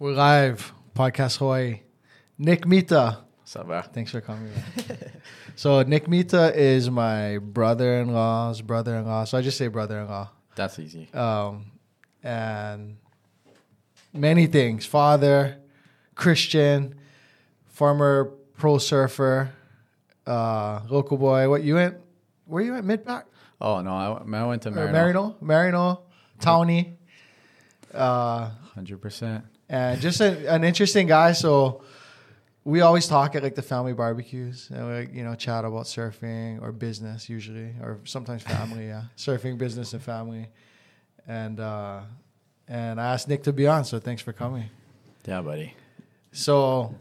We're live. Podcast Hawaii. Nick Mita. Thanks for coming. so Nick Mita is my brother-in-law's brother-in-law. So I just say brother-in-law. That's easy. Um, and many things. Father, Christian, former pro surfer, uh, local boy. What you went? Where you at? Mid-Pac? Oh no, I, I went to Maryknoll. Maryknoll? Maryknoll, Townie. Uh, Hundred percent. And just a, an interesting guy. So we always talk at like the family barbecues and we you know chat about surfing or business usually or sometimes family. yeah, surfing, business, and family. And uh, and I asked Nick to be on, so thanks for coming. Yeah, buddy. So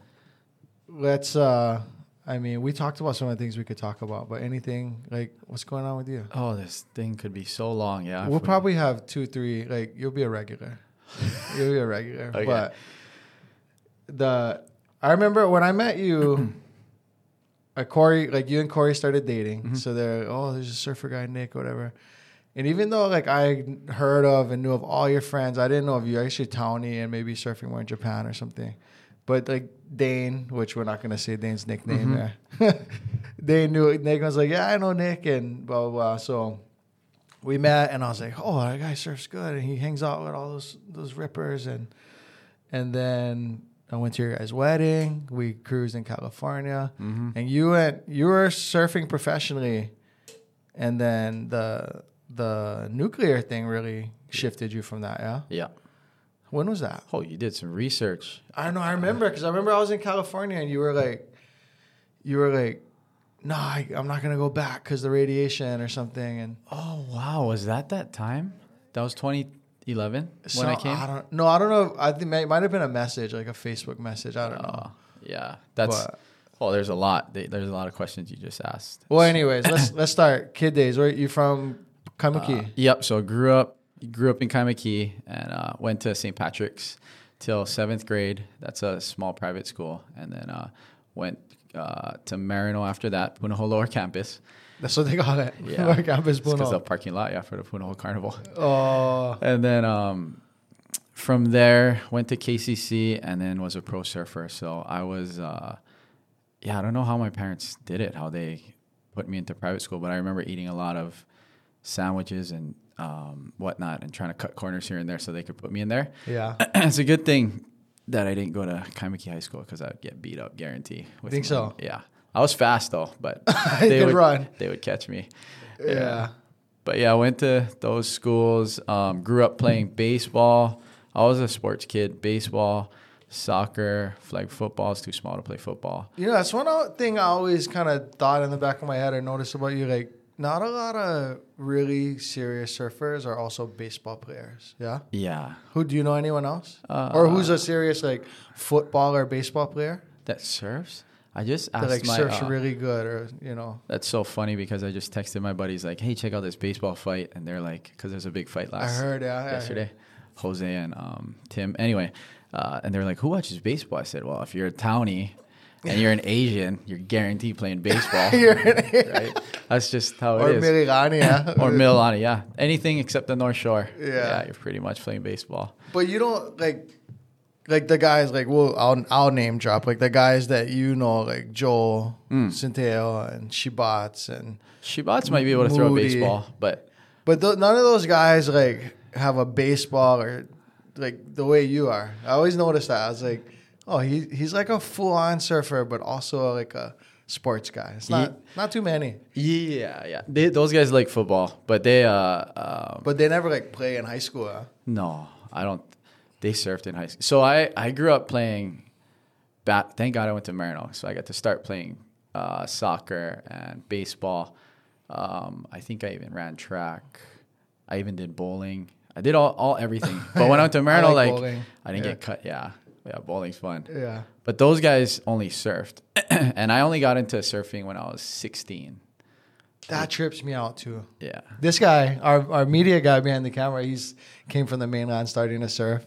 let's. uh I mean, we talked about some of the things we could talk about, but anything like what's going on with you? Oh, this thing could be so long. Yeah. we'll we- probably have two, three. Like you'll be a regular. You'll be a regular. Okay. But the I remember when I met you, uh, Corey, like you and Corey started dating. Mm-hmm. So they're oh, there's a surfer guy Nick, whatever. And even though like I heard of and knew of all your friends, I didn't know of you. Actually, Tony and maybe surfing more in Japan or something. But like Dane, which we're not gonna say Dane's nickname Mm-hmm. there. Dane knew Nick was like, yeah, I know Nick, and blah blah blah. So we met, and I was like, oh, that guy surfs good, and he hangs out with all those those rippers, and and then I went to your guys' wedding. We cruised in California, Mhm. and you went. You were surfing professionally, and then the the nuclear thing really shifted you from that. Yeah, Yeah. when was that? Oh, you did some research. I don't know. I remember because I remember I was in California, and you were like, you were like, no, I, I'm not gonna go back because the radiation or something, and Oh wow, was that that time? That was 2011 when I So, came. don't no, I don't know. I think it might have been a message, like a Facebook message. I don't know. Oh, yeah. That's. But- oh, there's a lot. There's a lot of questions you just asked. Well, anyways, let's let's start. Kid days. Where you from? Kaimuki. Uh, yep. So grew up grew up in Kaimuki and uh, went to St. Patrick's till seventh grade. That's a small private school, and then uh, went uh, to Maryknoll after that, Punahou Lower Campus. That's what they call it. Yeah, Lower campus because Puno. the parking lot, yeah, for the Punahou Carnival. Oh, And then um, from there, went to KCC and then was a pro surfer. So I was, uh, yeah, I don't know how my parents did it, how they put me into private school, but I remember eating a lot of sandwiches and um, whatnot and trying to cut corners here and there so they could put me in there. yeah. it's a good thing that I didn't go to Kaimuki High School because I'd get beat up, guarantee. with Think so? Yeah. I was fast though, but they would run. They would catch me. Yeah. But yeah, I went to those schools. Um, grew up playing baseball. I was a sports kid. Baseball, soccer, flag football. It's too small to play football. You know, that's one thing I always kind of thought in the back of my head. I noticed about you, like, not a lot of really serious surfers are also baseball players. Yeah. Yeah, Who do you know? Anyone else? Uh, or who's a serious like football or baseball player that surfs. I just asked that like my. surfs uh, really good, or you know? that's so funny because I just texted my buddies like, "Hey, check out this baseball fight," and they're like, "Cause there's a big fight I last heard. Yeah. I heard. yesterday." Jose and um, Tim. Anyway, uh, and they're like, "Who watches baseball?" I said, "Well, if you're a townie and you're an Asian, you're guaranteed playing baseball, right? That's just how Or it is." Mililani, yeah. or Mililani, yeah. Anything except the North Shore. Yeah. you're pretty much playing baseball. But you don't like like the guys like well I'll I'll name drop like the guys that you know like Joel, Mm. Centeio, and Shibats and Shibats might be able to throw a baseball, but but th- none of those guys like have a baseball or like the way you are. I always noticed that. I was like, oh, he he's like a full on surfer, but also like a sports guy. It's not not too many, yeah, yeah. They, those guys like football, but they, uh, um, but they never like play in high school. Huh? no, I don't. They surfed in high school. So I, I grew up playing. Bat. Thank God I went to Maryknoll, so I got to start playing uh, soccer and baseball. Um, I think I even ran track. I even did bowling. I did all, all everything. But when I went to Maryknoll, like like. I didn't Yeah. get cut. Yeah, yeah, bowling's fun. Yeah. But those guys only surfed, and I only got into surfing when I was 16. That trips me out too. Yeah, This guy, our, our media guy behind the camera, he's came from the mainland starting to surf,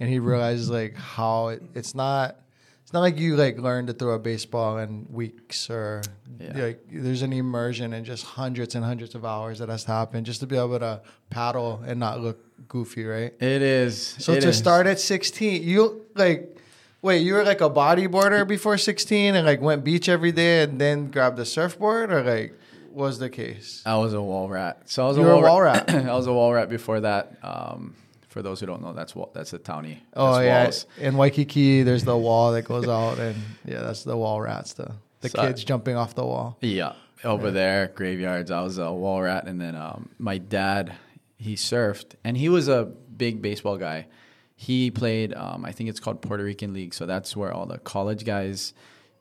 and he realizes like how it, it's not it's not like you like learn to throw a baseball in weeks or Yeah. like there's an immersion and just hundreds and hundreds of hours that has to happen just to be able to paddle and not look goofy, right? It is. So it to is. start at 16, you like wait, you were like a bodyboarder before 16 and like went beach every day and then grabbed a surfboard or like was the case? I was a wall rat. So I was You a were a wall, wall rat. I was a wall rat before that. Um, for those who don't know, that's wall, that's a townie. Oh That's yeah, walls. in Waikiki, there's the wall that goes out, and yeah, that's the wall rats. The the So I- kids jumping off the wall. Yeah, over there, graveyards. I was a wall rat, and then um, my dad, he surfed, and he was a big baseball guy. He played, um, I think it's called Puerto Rican League, so that's where all the college guys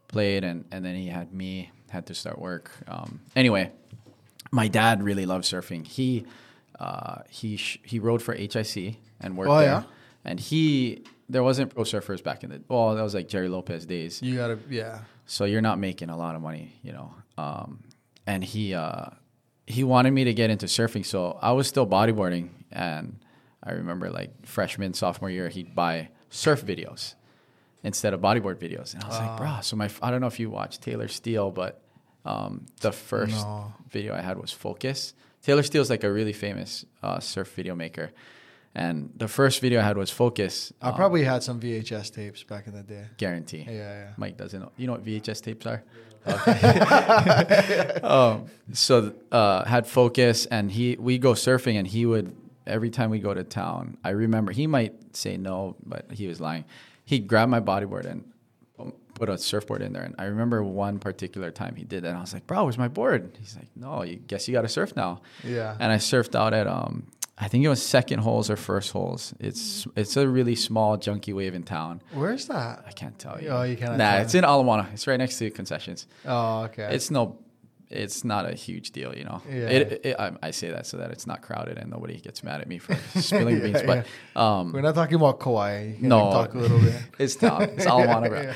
played, and and then he had me had to start work. Um, anyway, my dad really loved surfing. He uh, he sh- he rode for HIC and worked Oh, there, yeah? and he there wasn't pro surfers back in the well, that was like Gerry Lopez days You gotta, yeah. so you're not making a lot of money, you know. Um, and he uh, he wanted me to get into surfing, so I was still bodyboarding, and I remember like freshman sophomore year, he'd buy surf videos instead of bodyboard videos, and I was like, bruh. So my I don't know if you watched Taylor Steele, but um, the first No. video I had was Focus. Taylor Steele's like a really famous uh, surf video maker. And the first video I had was Focus. I um, probably had some VHS tapes back in the day. guarantee. Yeah, yeah. Mike doesn't know. You know what VHS tapes are? um, so uh, had focus, and he we go surfing, and he would every time we go to town. I remember he might say no, but he was lying. He'd grab my bodyboard and put a surfboard in there. And I remember one particular time he did that. And I was like, "Bro, where's my board?" He's like, "No, you guess you got to surf now." Yeah. And I surfed out at um, I think it was second holes or first holes. It's it's a really small junky wave in town. Where's that? I can't tell you. Oh, you cannot Nah, it's in Ala Moana. It's right next to concessions. Oh, okay. It's no, it's not a huge deal, you know. Yeah. It, it, I, I say that so that it's not crowded and nobody gets mad at me for spilling Yeah, beans. But um, We're not talking about Kauai. No. talk a little bit. it's town. It's Ala Moana, bro.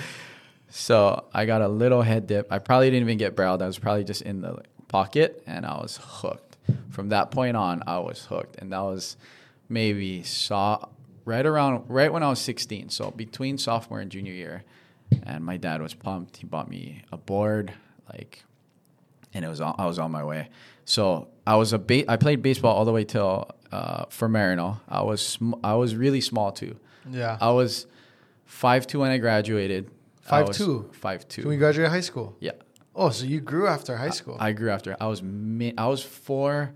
So I got a little head dip. I probably didn't even get barreled. I was probably just in the pocket, and I was hooked. From that point on, I was hooked, and that was maybe saw right around right when I was 16. So between sophomore and junior year, and my dad was pumped. He bought me a board, like, and it was on, I was on my way. So I was a ba- I played baseball all the way till uh, for Maryknoll. I was sm- I was really small too. Yeah. I was five two when I graduated. I was 5'2"? Five two. So we graduated high school. yeah, Oh, so you grew after high school. I grew after. I was mi- I was four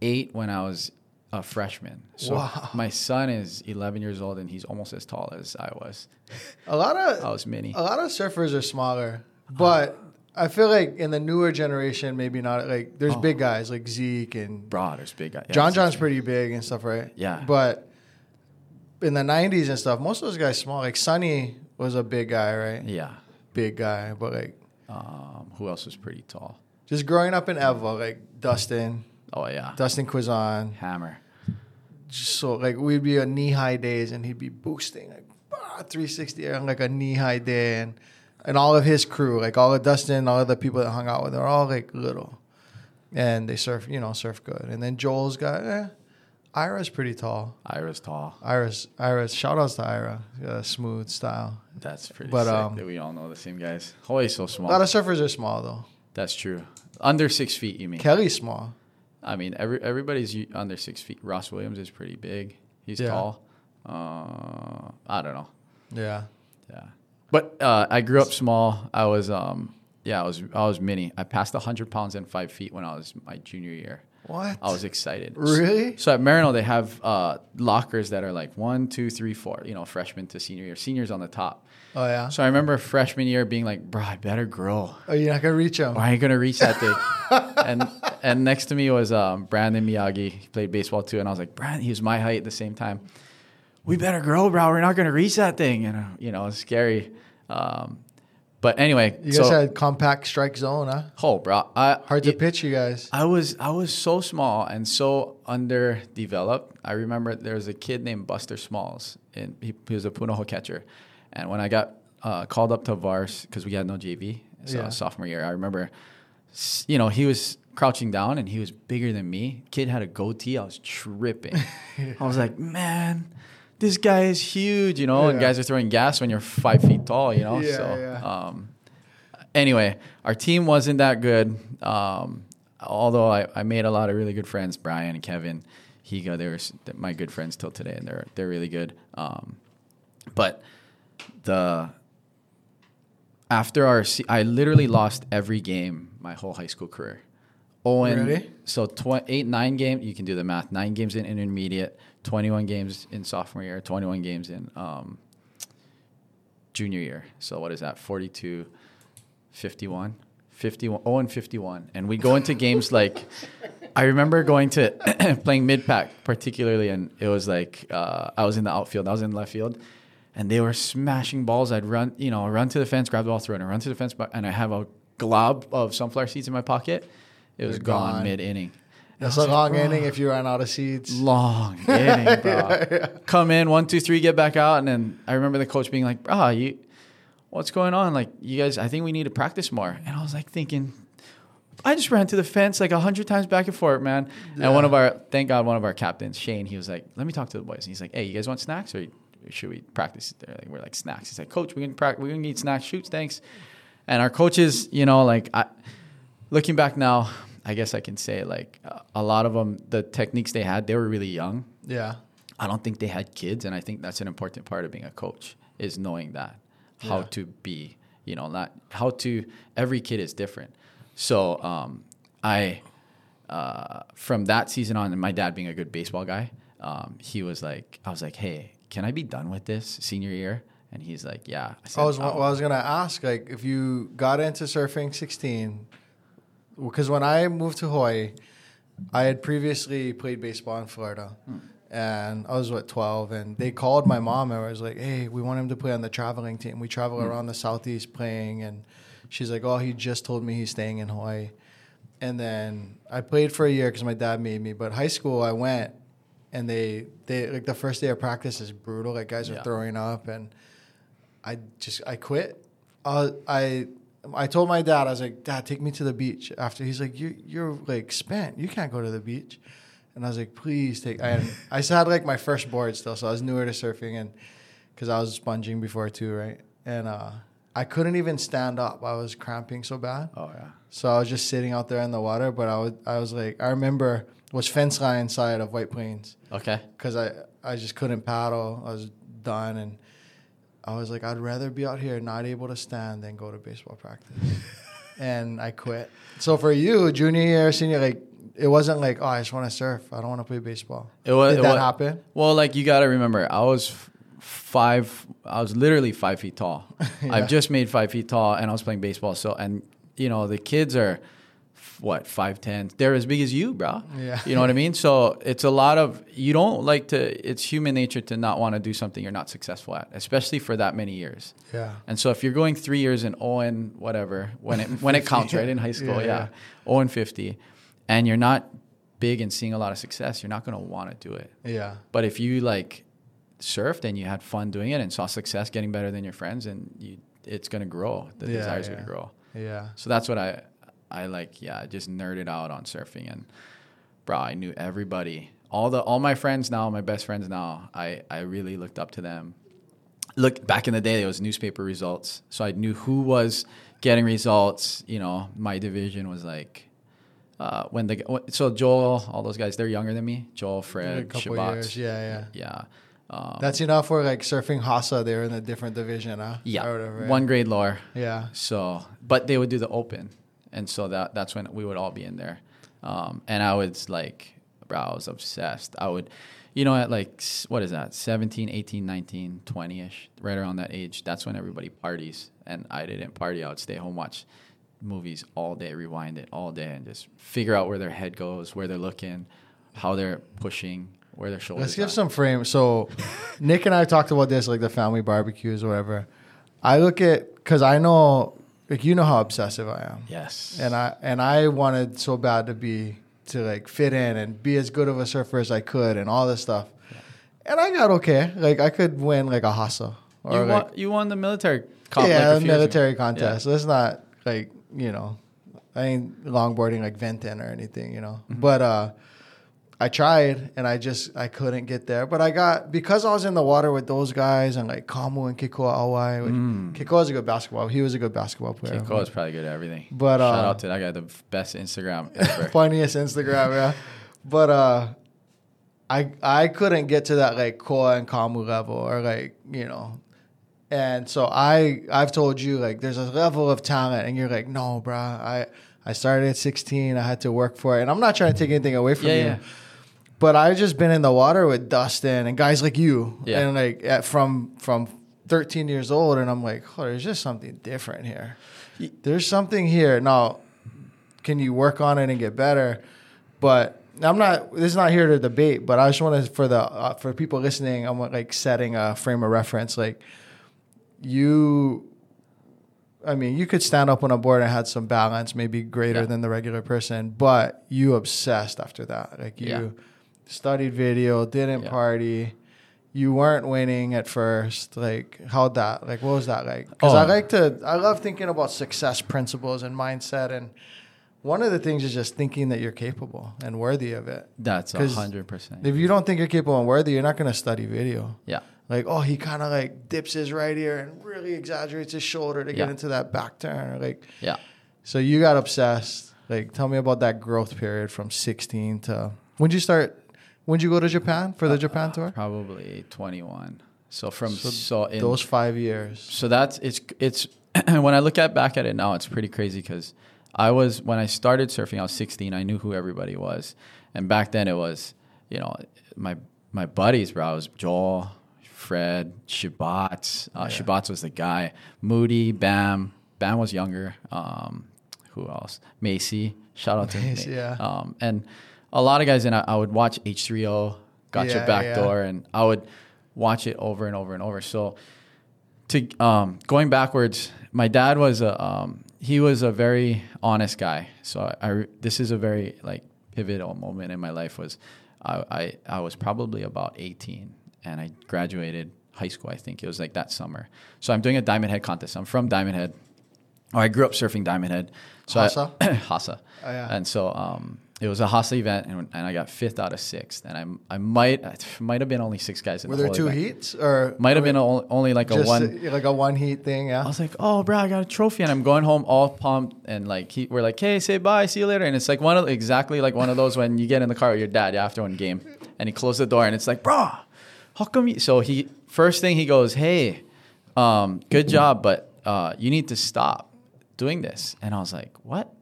eight when I was a freshman. So Wow. my son is eleven years old and he's almost as tall as I was. a lot of I was mini. a lot of surfers are smaller, but uh, I feel like in the newer generation, maybe not. Like there's Oh. big guys like Zeke and Broad or big guy. Yeah, John John's pretty big and stuff, right? Yeah. But in the '90s and stuff, most of those guys small. Like Sonny was a big guy, right? Yeah. Big guy, but like Um, who else was pretty tall? just growing up in Ewa, like Dustin, Oh yeah. Dustin Cuizon. Hammer. Just so like we'd be on knee high days and he'd be boosting like ah, 360 on like a knee high day and and all of his crew, like all of Dustin, and all of the people that hung out with, they're all like little, and they surf, you know, surf good. And then Joel's got, eh, Ira's pretty tall. Ira's tall. Ira's, Ira's, shout outs to Ira, uh, smooth style. That's pretty But, sick um, that we all know the same guys. Always so small. A lot of surfers are small though. That's true. Under six feet, you mean? Kelly's small. I mean, every everybody's under six feet. Ross Williams is pretty big. He's Yeah. tall. Uh, I don't know. Yeah. Yeah, but uh, I grew up small. I was um, yeah, I was I was mini. I passed hundred pounds and five feet when I was my junior year. What? I was excited. Really? So at Maryknoll, they have uh, lockers that are like one, two, three, four. You know, freshman to senior year. Seniors on the top. Oh yeah. So I remember freshman year being like, "Bro, I better grow. Oh, you're not gonna reach him. I ain't gonna reach that thing." and and next to me was um, Brandon Miyagi. He played baseball too, and I was like, "Brandon, he was my height at the same time. We better grow, bro. We're not gonna reach that thing." And uh, you know, it's scary. Um, but anyway, You so guys had compact strike zone, huh? oh, bro, I, Hard to it- pitch, you guys. I was I was so small and so underdeveloped. I remember there was a kid named Buster Smalls, and he, he was a Punahou catcher. And when I got uh, called up to Vars because we had no JV, so Yeah. sophomore year, I remember, you know, he was crouching down and he was bigger than me. Kid had a goatee. I was tripping. I was like, man. This guy is huge, you know, and guys are throwing gas when you're five feet tall, you know. Yeah, so, yeah. um, anyway, our team wasn't that good. Um, although I, I made a lot of really good friends, Brian and Kevin, Higa, they were my good friends till today, and they're they're really good. Um, but the after our, I literally lost every game my whole high school career. Owen, Really? so tw- eight, nine games. You can do the math. Nine games in intermediate, twenty-one games in sophomore year, twenty-one games in um, junior year. So what is that? 42, 51, 51, oh, and 51. And we go into games like, I remember going to playing Mid-Pac particularly, and it was like uh, I was in the outfield, I was in left field, and they were smashing balls. I'd run, you know, run to the fence, grab the ball, throw it, and run to the fence, and I have a glob of sunflower seeds in my pocket. It was gone, gone. mid inning. That's a long inning if you ran out of seeds. Long inning, bro. Come in, one, two, three, get back out. And then I remember the coach being like, bro, you, what's going on? Like, you guys, I think we need to practice more. And I was like thinking, I just ran to the fence like a hundred times back and forth, man. And one of our, thank God, one of our captains, Shane, he was like, let me talk to the boys. And he's like, hey, you guys want snacks or should we practice? They're like, we're like, snacks. He's like, coach, we're going to practice. We're going to eat snacks. Shoots, thanks. And our coaches, you know, like, I, looking back now, I guess I can say like a- lot of them, the techniques they had, they were really young. Yeah. I don't think they had kids, and I think that's an important part of being a coach is knowing that how Yeah. to be, you know, not how to. Every kid is different, so um, I uh, from that season on, and my dad being a good baseball guy, um, he was like, I was like, hey, can I be done with this senior year? And he's like, yeah. I, said, I was "Oh." well, I was gonna ask like if you got into surfing 16, because when I moved to Hawaii, I had previously played baseball in Florida, and I was what 12, and they called my mom and I was like, "Hey, we want him to play on the traveling team. We travel around the southeast playing," and she's like, "Oh, he just told me he's staying in Hawaii." And then I played for a year because my dad made me. But high school, I went, and they they like the first day of practice is brutal. Like guys are throwing up, and I just I quit. Uh, I I told my dad I was like, Dad, take me to the beach. After he's like, you you're like spent. You can't go to the beach. And I was like, please take. And I still had like my first board still, so I was newer to surfing, and because I was sponging before too, right? And uh, I couldn't even stand up. I was cramping so bad. Oh yeah. So I was just sitting out there in the water, but I was I was like I remember was fence line side of White Plains Okay. because I I just couldn't paddle. I was done, and I was like I'd rather be out here not able to stand than go to baseball practice, and I quit. So for you, junior year, senior, like it wasn't like oh I just want to surf. I don't want to play baseball. It was. Did it that wa- happen? Well, like you got to remember, I was f- five. I was literally five feet tall. Yeah. I've just made five feet tall, and I was playing baseball. So, and you know, the kids are what five ten. They're as big as you, bro. Yeah. You know what I mean? So it's a lot of you don't like to. It's human nature to not want to do something you're not successful at, especially for that many years. Yeah. And so if you're going three years in Owen, whatever, when it when it counts, right in high school, Yeah, yeah, yeah. Owen fifty, and you're not big and seeing a lot of success, you're not going to want to do it. Yeah. But if you like surfed and you had fun doing it and saw success getting better than your friends, and you, it's going to grow. The Yeah, desire's yeah. going to grow. Yeah. So that's what I, I like. Yeah, just nerded out on surfing, and bro, I knew everybody. All the all my friends now, my best friends now. I I really looked up to them. Look back in the day, it was newspaper results, so I knew who was getting results. You know, my division was like. Uh, when the so Joel, all those guys, they're younger than me. Joel, Fred, Shabbat. Yeah. Yeah. yeah. Um, That's enough for like surfing HASA. They're in a different division, huh? yeah, whatever, one grade lower. Yeah. So, but they would do the open, and so that that's when we would all be in there. Um, and I was like, bro, I was obsessed. I would, you know, at like what is that, 17, 18, 19, 20 ish, right around that age. That's when everybody parties, and I didn't party. I would stay home watch movies all day, rewind it all day, and just figure out where their head goes, where they're looking, how they're pushing, where their shoulders. Let's give are. some frame. So, Nick and I talked about this, like the family barbecues or whatever. I look at because I know, like you know how obsessive I am, Yes. and I and I wanted so bad to be to like fit in and be as good of a surfer as I could and all this stuff. And I got okay. Like I could win like a HASA you, like won, you won the military. comp, like, yeah, years ago. military contest. Let's not like you know, I ain't longboarding like Venton or anything, you know. Mm-hmm. But uh, I tried and I just I couldn't get there. But I got because I was in the water with those guys and like Kamu and Kiko Awai. Like, Mm. Kiko was a good basketball. He was a good basketball player. Kiko is probably good at everything. But, uh, shout out to that guy, the best Instagram ever. funniest Instagram, yeah. But uh I I couldn't get to that like Koa and Kamu level or like, you know. And so I I've told you like there's a level of talent and you're like, no, bruh. I I started at 16. I had to work for it. And I'm not trying to take anything away from Yeah, you. yeah. But I've just been in the water with Dustin and guys like you. Yeah. And like at, from from 13 years old and I'm like, oh, there's just something different here. There's something here. Now, can you work on it and get better? But I'm not. This is not here to debate. But I just want to for the uh, for people listening. I'm like setting a frame of reference. Like you, I mean, you could stand up on a board and had some balance, maybe greater Yeah. than the regular person. But you obsessed after that. Like you Yeah. Studied video, didn't Yeah. party. You weren't winning at first. Like how'd that? Like what was that like? Because I Oh. like to. I love thinking about success principles and mindset and. One of the things is just thinking that you're capable and worthy of it. That's hundred percent. If you don't think you're capable and worthy, you're not going to study video. Yeah. Like, oh, he kind of like dips his right ear and really exaggerates his shoulder to get into that back turn. Like, Yeah. so you got obsessed. Like, tell me about that growth period from 16 to when'd you start? When'd you go to Japan for the Japan tour? Probably twenty one. So from So so, in Those five years. so that's it's it's when I look at back at it now, it's pretty crazy because I was when I started surfing, I was 16. I knew who everybody was, and back then it was you know my my buddies, bro. It was Joel, Fred, Shabbat. Uh, Yeah. Shabbat was the guy. Moody, Bam. Bam was younger. Um, who else? Macy. Shout out to Macy, yeah. Um, and a lot of guys, and I, I would watch H3O, Got Yeah, Your Back yeah. Door, and I would watch it over and over and over. So to um, going backwards, my dad was a um, he was a very honest guy. So I, I this is a very like pivotal moment in my life was I, I I was probably about 18 and I graduated high school. I think it was like that summer. So I'm doing a Diamond Head contest. I'm from Diamond Head. Oh, I grew up surfing Diamond Head. So I- HASA? HASA. Oh, yeah. And so um, it was a HASA event, and, and I got fifth out of sixth. And I I might it might have been only six guys in Were the there two event. heats or Might have been o- only like a one. like a one heat thing? Yeah. I was like, oh, bro, I got a trophy, and I'm going home all pumped, and like he, we're like, hey, say bye, see you later, and it's like one of exactly like one of those when you get in the car with your dad after one game, and he closed the door, and it's like, bro, how come you? So he first thing he goes, hey, um, good job, but uh, you need to stop doing this, and I was like, what?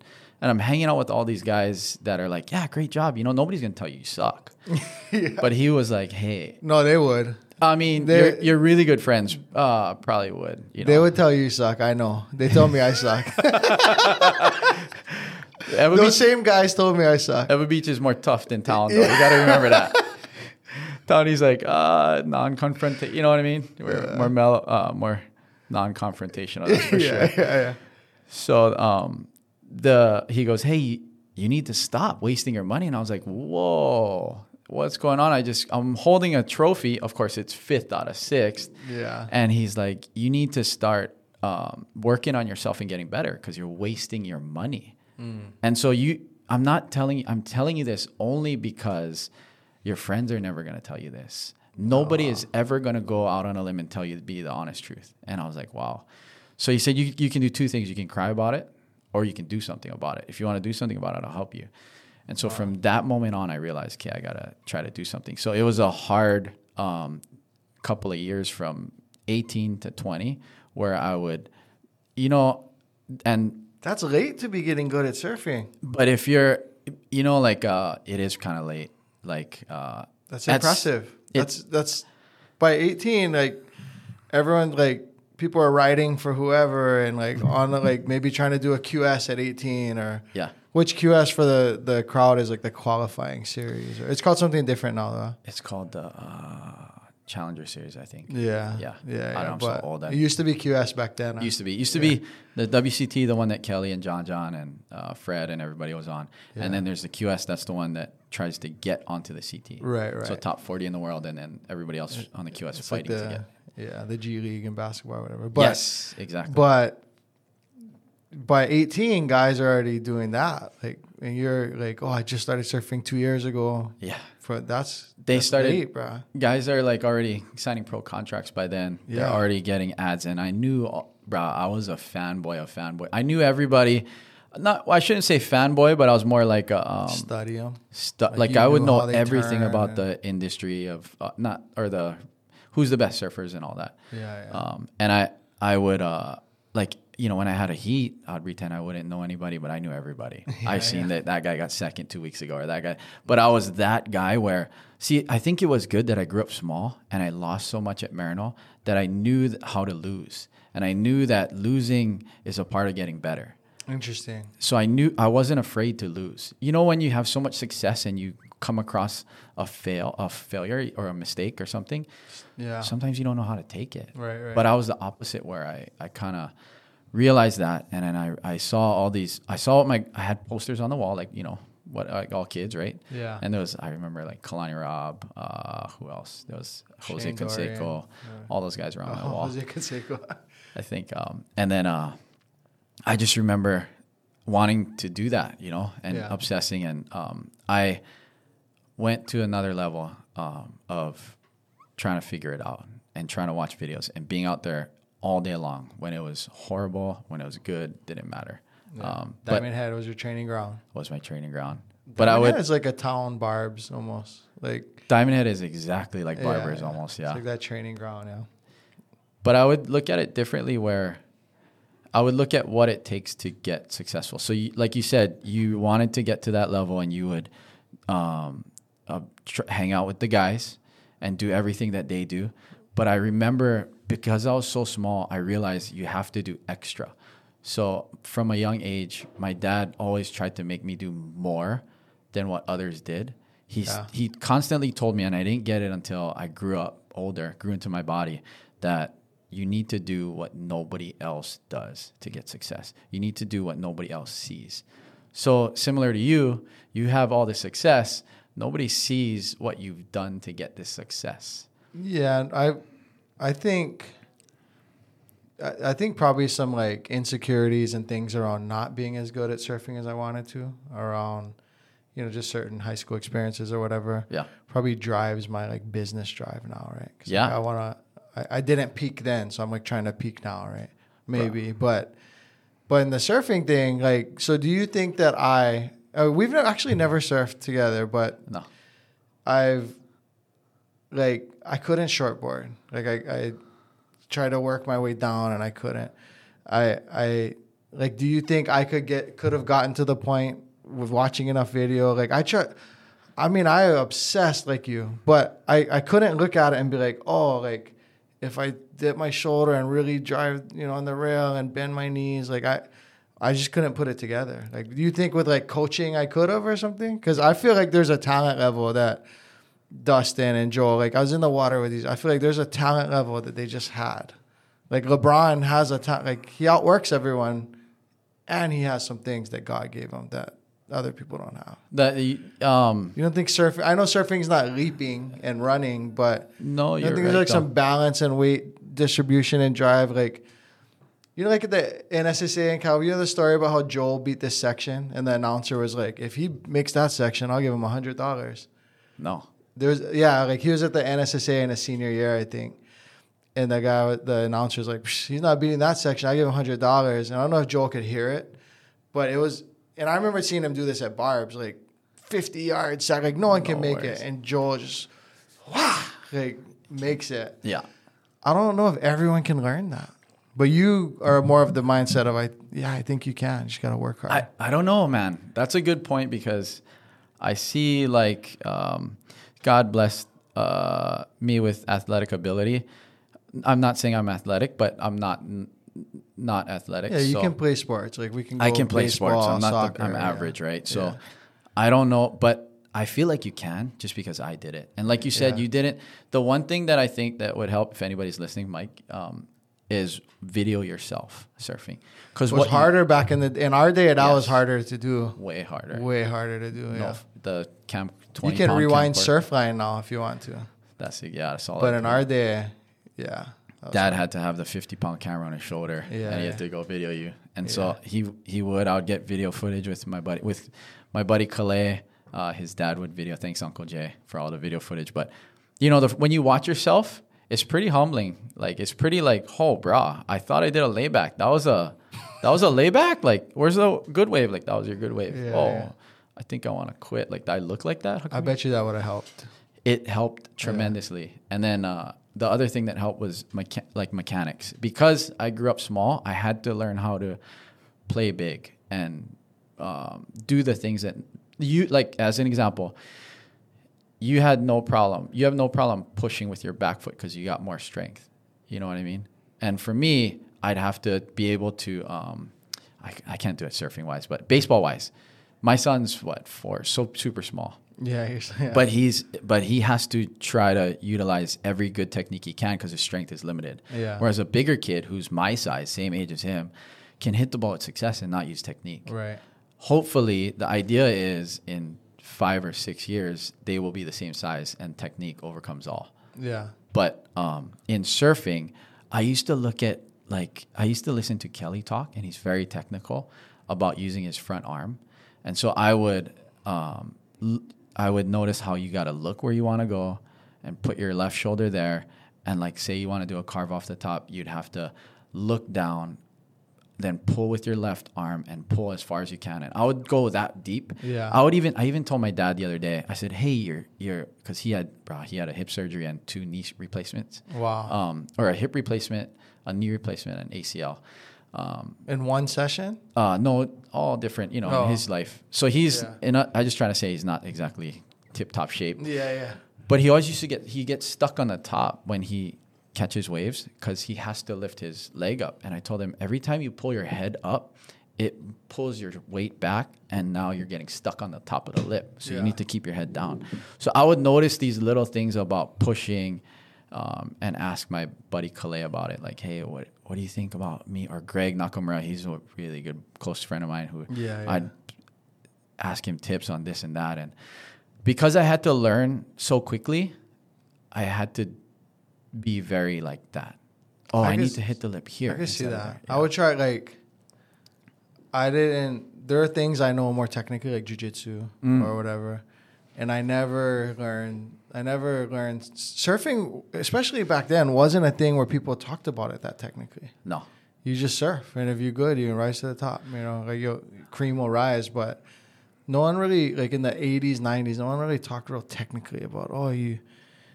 And I'm hanging out with all these guys that are like, yeah, great job. You know, nobody's gonna tell you you suck. But he was like, hey, No, they would. I mean, They- you're, you're really good friends. Uh, probably would. You know, They would tell you you suck. I know. They told me I suck. Those Beach, same guys told me I suck. Ewa Beach is more tough than Town, though. You got to remember that. Townie's like uh, non-confrontational. You know what I mean? We're more mellow, uh, more non-confrontational. That's for yeah, sure. yeah, yeah. So um, the he goes, "Hey, you need to stop wasting your money." And I was like, "Whoa, what's going on?" I just I'm holding a trophy. Of course, it's fifth out of sixth. Yeah. And he's like, "You need to start um, working on yourself and getting better because you're wasting your money." And so you, I'm not telling you. I'm telling you this only because your friends are never going to tell you this. Nobody is ever going to go out on a limb and tell you to be the honest truth. And I was like, wow. So he said, you, you can do two things. You can cry about it or you can do something about it. If you want to do something about it, I'll help you. And so from that moment on, I realized, okay, I got to try to do something. So it was a hard um, couple of years from 18 to 20 where I would, you know, and That's late to be getting good at surfing. but if you're, you know, like uh, it is kind of late. Like uh, That's impressive. it's- That's that's by 18 like everyone like people are writing for whoever and like on the, like maybe trying to do a QS at 18 or yeah, which QS for the the crowd is like the qualifying series. Or it's called something different now though. it's called the uh, Challenger Series, I think. Yeah. Yeah. Yeah. I yeah. know, I'm so old then. It used to be QS back then. huh? Used to be, used to be the WCT, the one that Kelly and John John and uh, Fred and everybody was on, Yeah. and then there's the QS. That's the one that tries to get onto the CT. Right, right. So top 40 in the world, and then everybody else on the QS It's like fighting to get. yeah, the G League and basketball or whatever. But yes, exactly. But by 18, guys are already doing that. Like and you're like, oh, I just started surfing two years ago. Yeah. For that's They that's started- late, bro. Guys are like already signing pro contracts by then. They're already getting ads. And I knew, bro, I was a fanboy of fanboy. I knew everybody. Not, well, I shouldn't say fanboy, but I was more like a, um, Study them. stu- Like like, I would know everything about the industry of uh, not or the who's the best surfers and all that. Yeah, yeah. Um, and I I would uh like you know when I had a heat, I'd pretend I wouldn't know anybody, but I knew everybody. I seen that that guy got second two weeks ago or that guy. But I was that guy where see I think it was good that I grew up small and I lost so much at Maryknoll that I knew th- how to lose and I knew that losing is a part of getting better Interesting. so I knew I wasn't afraid to lose. You know, when you have so much success and you come across a fail, a failure or a mistake or something, Yeah. sometimes you don't know how to take it. Right, right. But I was the opposite, where I, I kind of realized that, and then I, I saw all these. I saw my I had posters on the wall, like you know what like all kids, right? Yeah. And there was I remember like Kalani Robb, uh, who else? There was Jose Shane Dorian. Canseco, all those guys were on my Oh, wall. Jose Canseco. I think. Um, and then uh, I just remember wanting to do that, you know, and Yeah. obsessing. And um, I went to another level um, of trying to figure it out and trying to watch videos and being out there all day long when it was horrible, when it was good, didn't matter. Um, Diamond Head was your training ground. was my training ground. But I would is like a town barbs almost. Like Diamond Head is exactly like yeah, Barbers yeah. almost, yeah. It's like that training ground, yeah. but I would look at it differently where I would look at what it takes to get successful. So, you, like you said, you wanted to get to that level and you would um, uh, tr- hang out with the guys and do everything that they do. But I remember because I was so small, I realized you have to do extra. So, from a young age, my dad always tried to make me do more than what others did. He's, Yeah. He constantly told me, and I didn't get it until I grew up older, grew into my body, that you need to do what nobody else does to get success. You need to do what nobody else sees. So, similar to you, you have all the success. Nobody sees what you've done to get this success. Yeah, I, I think, I, I think probably some like insecurities and things around not being as good at surfing as I wanted to, around, you know, just certain high school experiences or whatever. Yeah. Probably drives my like business drive now, right? 'Cause, Yeah. like, I wanna. I, I didn't peak then, so I'm like trying to peak now, right? Maybe, but, but in the surfing thing, like, so do you think that I? Uh, we've actually never surfed together, but No. I've like I couldn't shortboard. Like I, I tried to work my way down and I couldn't. I I like do you think I could get could have gotten to the point with watching enough video? Like I try I mean I obsessed like you, but I, I couldn't look at it and be like, oh like if I dip my shoulder and really drive, you know, on the rail and bend my knees, like I I just couldn't put it together. Like, do you think with like coaching I could have or something? Because I feel like there's a talent level that Dustin and Joel, like I was in the water with these. I feel like there's a talent level that they just had. Like LeBron has a talent, like he outworks everyone, and he has some things that God gave him that other people don't have. That um You don't think surfing? I know surfing's not leaping and running, but no, I you're think right, there's like some balance and weight distribution and drive. Like, you know, like at the NSSA in Cal, you know the story about how Joel beat this section, and the announcer was like, "If he makes that section, I'll give him a hundred dollars." no. There's yeah, like he was at the NSSA in his senior year, I think. And the guy, with- the announcer was like, "Psh, he's not beating that section. I give him hundred dollars. And I don't know if Joel could hear it, but it was. And I remember seeing him do this at Barb's, like fifty yards sack, like no one can No make worries. it, and Joel just, wow, like makes it. Yeah. I don't know if everyone can learn that, but you are more of the mindset of I. Yeah, I think you can. You just gotta work hard. I, I don't know, man. That's a good point because I see like um, God blessed uh, me with athletic ability. I'm not saying I'm athletic, but I'm not n- not athletic. yeah, you so can play sports. Like we can. Go I can play baseball, sports. I'm not. Soccer, the, I'm yeah. average, right? So Yeah. I don't know, but I feel like you can just because I did it. And like you said, Yeah. you didn't. The one thing that I think that would help if anybody's listening, Mike, um, is video yourself surfing because It was what you- harder back in the in our day. That was harder to do. way harder. Way harder to do. No, Yeah. the camp. You can rewind camcorder. Surfline now if you want to, That's it. Yeah, that's all. but I in our day, yeah. that dad had to have the 50 pound camera on his shoulder Yeah, and he had to go video you and Yeah. so he he would i would get video footage with my buddy with my buddy Calais, uh, his dad would video. Thanks, Uncle Jay, for all the video footage. But you know, the, when you watch yourself, it's pretty humbling. Like it's pretty like, oh, brah, I thought I did a layback. That was a that was a layback. Like, where's the good wave? Like that was your good wave. Yeah, oh. I think I want to quit. Like, I look like that? I bet you that would have helped. it helped tremendously. And then uh, the other thing that helped was mecha- like mechanics. Because I grew up small, I had to learn how to play big and um, do the things that you like. As an example, you had no problem. You have no problem pushing with your back foot because you got more strength. You know what I mean? And for me, I'd have to be able to. Um, I, I can't do it surfing wise, but baseball wise, my son's what four, so super small Yeah, you're, yeah. but he's but he has to try to utilize every good technique he can because his strength is limited. Yeah. Whereas a bigger kid who's my size, same age as him, can hit the ball with success and not use technique. right. Hopefully, the idea is in five or six years they will be the same size and technique overcomes all. Yeah. But um, in surfing, I used to look at like I used to listen to Kelly talk, and he's very technical about using his front arm, and so I would um, l- I would notice how you got to look where you want to go, and put your left shoulder there, and like say you want to do a carve off the top, you'd have to look down. Then pull with your left arm and pull as far as you can. And I would go that deep. Yeah. I would even I even told my dad the other day. I said, "Hey, you're you're because he had bro, he had a hip surgery and two knee replacements, Wow. um, or a hip replacement, a knee replacement, and ACL. Um, In one session? uh, no, all different, you know, Oh. in his life. So he's, Yeah. and I, I just trying to say he's not exactly tip top shape, Yeah, yeah. but he always used to get he gets stuck on the top when he catches waves because he has to lift his leg up. And I told him every time you pull your head up, it pulls your weight back, and now you're getting stuck on the top of the lip. So you need to keep your head down. So I would notice these little things about pushing. Um, and ask my buddy Calais about it, like, hey, what what do you think about me or Greg Nakamura? He's a really good close friend of mine who Yeah, yeah. I'd ask him tips on this and that. And because I had to learn so quickly, I had to be very like that. Oh, I I, need to hit the lip here. I can see that. there. I would try like I didn't there are things I know more technically like jujitsu Mm. or whatever. And I never learned I never learned surfing especially back then wasn't a thing where people talked about it that technically. No. You just surf and if you're good you can rise to the top. You know, like your cream will rise, but no one really like in the eighties, nineties, no one really talked real technically about oh you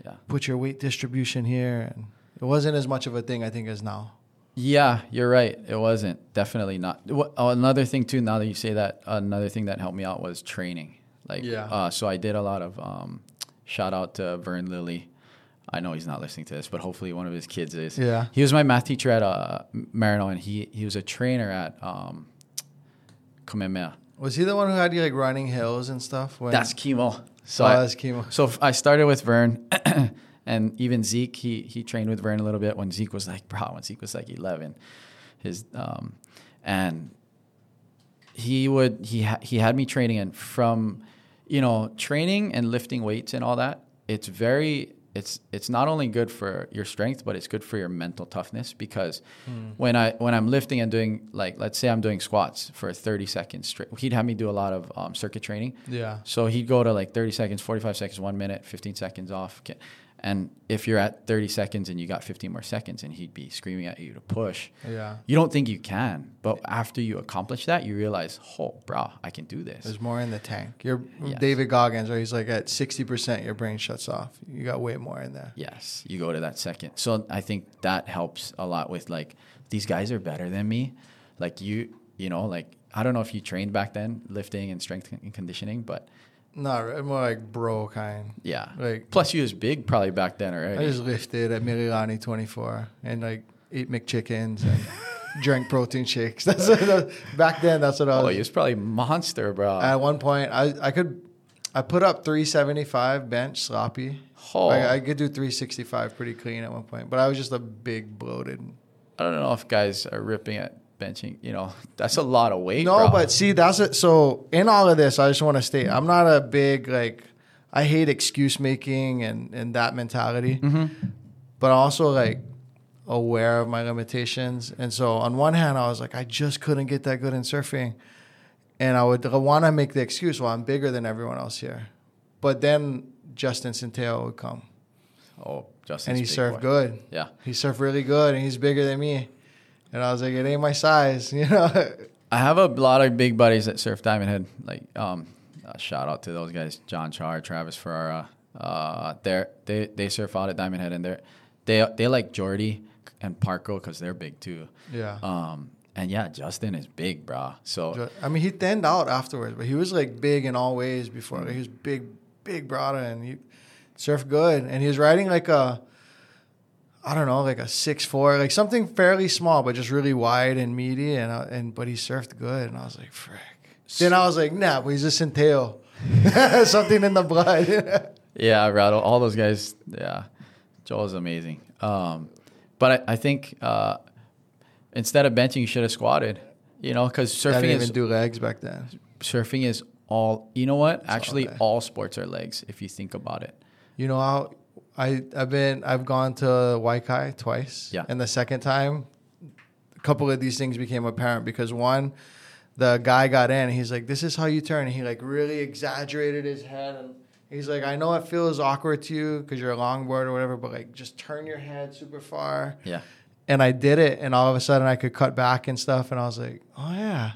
Yeah. put your weight distribution here and it wasn't as much of a thing I think as now. Yeah, you're right. It wasn't definitely not. Oh, another thing too. Now that you say that, another thing that helped me out was training. Like, Yeah. Uh, so I did a lot of. Um, shout out to Vern Lilly. I know he's not listening to this, but hopefully one of his kids is. Yeah. He was my math teacher at uh, Maryknoll, and he he was a trainer at um, Kamehameha. Was he the one who had you like running hills and stuff? When, That's chemo. So oh, I, that's chemo. so f- I started with Vern, and even Zeke. He he trained with Vern a little bit when Zeke was like, bro, when Zeke was like eleven, his um, and he would he ha- he had me training and from, you know, training and lifting weights and all that. It's very it's it's not only good for your strength, but it's good for your mental toughness because when I when I'm lifting and doing like let's say I'm doing squats for 30 seconds straight, he'd have me do a lot of um, circuit training. Yeah. So he'd go to like 30 seconds, 45 seconds, one minute, 15 seconds off. And if you're at 30 seconds and you got 15 more seconds and he'd be screaming at you to push, Yeah. you don't think you can. But after you accomplish that, you realize, oh, bro, I can do this. There's more in the tank. You're Yes. David Goggins, where he's like at 60%, your brain shuts off. You got way more in there. Yes, you go to that second. So I think that helps a lot with like, these guys are better than me. Like you, you know, like, I don't know if you trained back then, lifting and strength and conditioning, but No, re- more like bro kind. yeah. Like Plus, you was big probably back then already. I just lifted at Mililani 24 and like ate McChickens and drank protein shakes. That's what, back then. That's what I was. oh, was. he was probably monster, bro. At one point, I I could I put up 375 bench sloppy. Oh. I, I could do 365 pretty clean at one point, but I was just a big bloated. I don't know if guys are ripping at benching. You know, that's a lot of weight. No, bro. but see, that's it. So in all of this, I just want to state, I'm not a big like. I hate excuse making and and that mentality, mm-hmm. but also like aware of my limitations. And so on one hand, I was like, I just couldn't get that good in surfing, and I would want to make the excuse, well, I'm bigger than everyone else here. But then Justin Centeio would come, Oh, Justin. and he surfed good. Yeah. He surfed really good, and he's bigger than me. And I was like, it ain't my size, you know. I have a lot of big buddies that surf Diamond Head. Like, um, uh, shout out to those guys, John Char, Travis Ferrara. Uh, they're, they they surf out at Diamond Head, and they're they they like Jordy and Parko because they're big too. yeah. Um, and yeah, Justin is big, bro. So I mean, he thinned out afterwards, but he was like big in all ways before. Like, he was big, big brother, and he surfed good. And he was riding like a, I don't know, like a six four, like something fairly small, but just really wide and meaty. And I, and but he surfed good, and I was like, frick. Then I was like, nah, but he's a Centeio. something in the blood. Yeah, Rattle, all those guys. Yeah, Joel is amazing. Um, but I, I think uh, instead of benching, you should have squatted. You know, because I surfing didn't is even do legs back then. surfing is all. You know what? Actually, day. all sports are legs if you think about it. You know how I I've been I've gone to Waikai twice. Yeah. And the second time, a couple of these things became apparent because one, the guy got in. He's like, "This is how you turn." And he like really exaggerated his head and. He's like, I know it feels awkward to you because you're a longboard or whatever, but like, just turn your head super far. Yeah. And I did it, and all of a sudden, I could cut back and stuff. And I was like, oh yeah.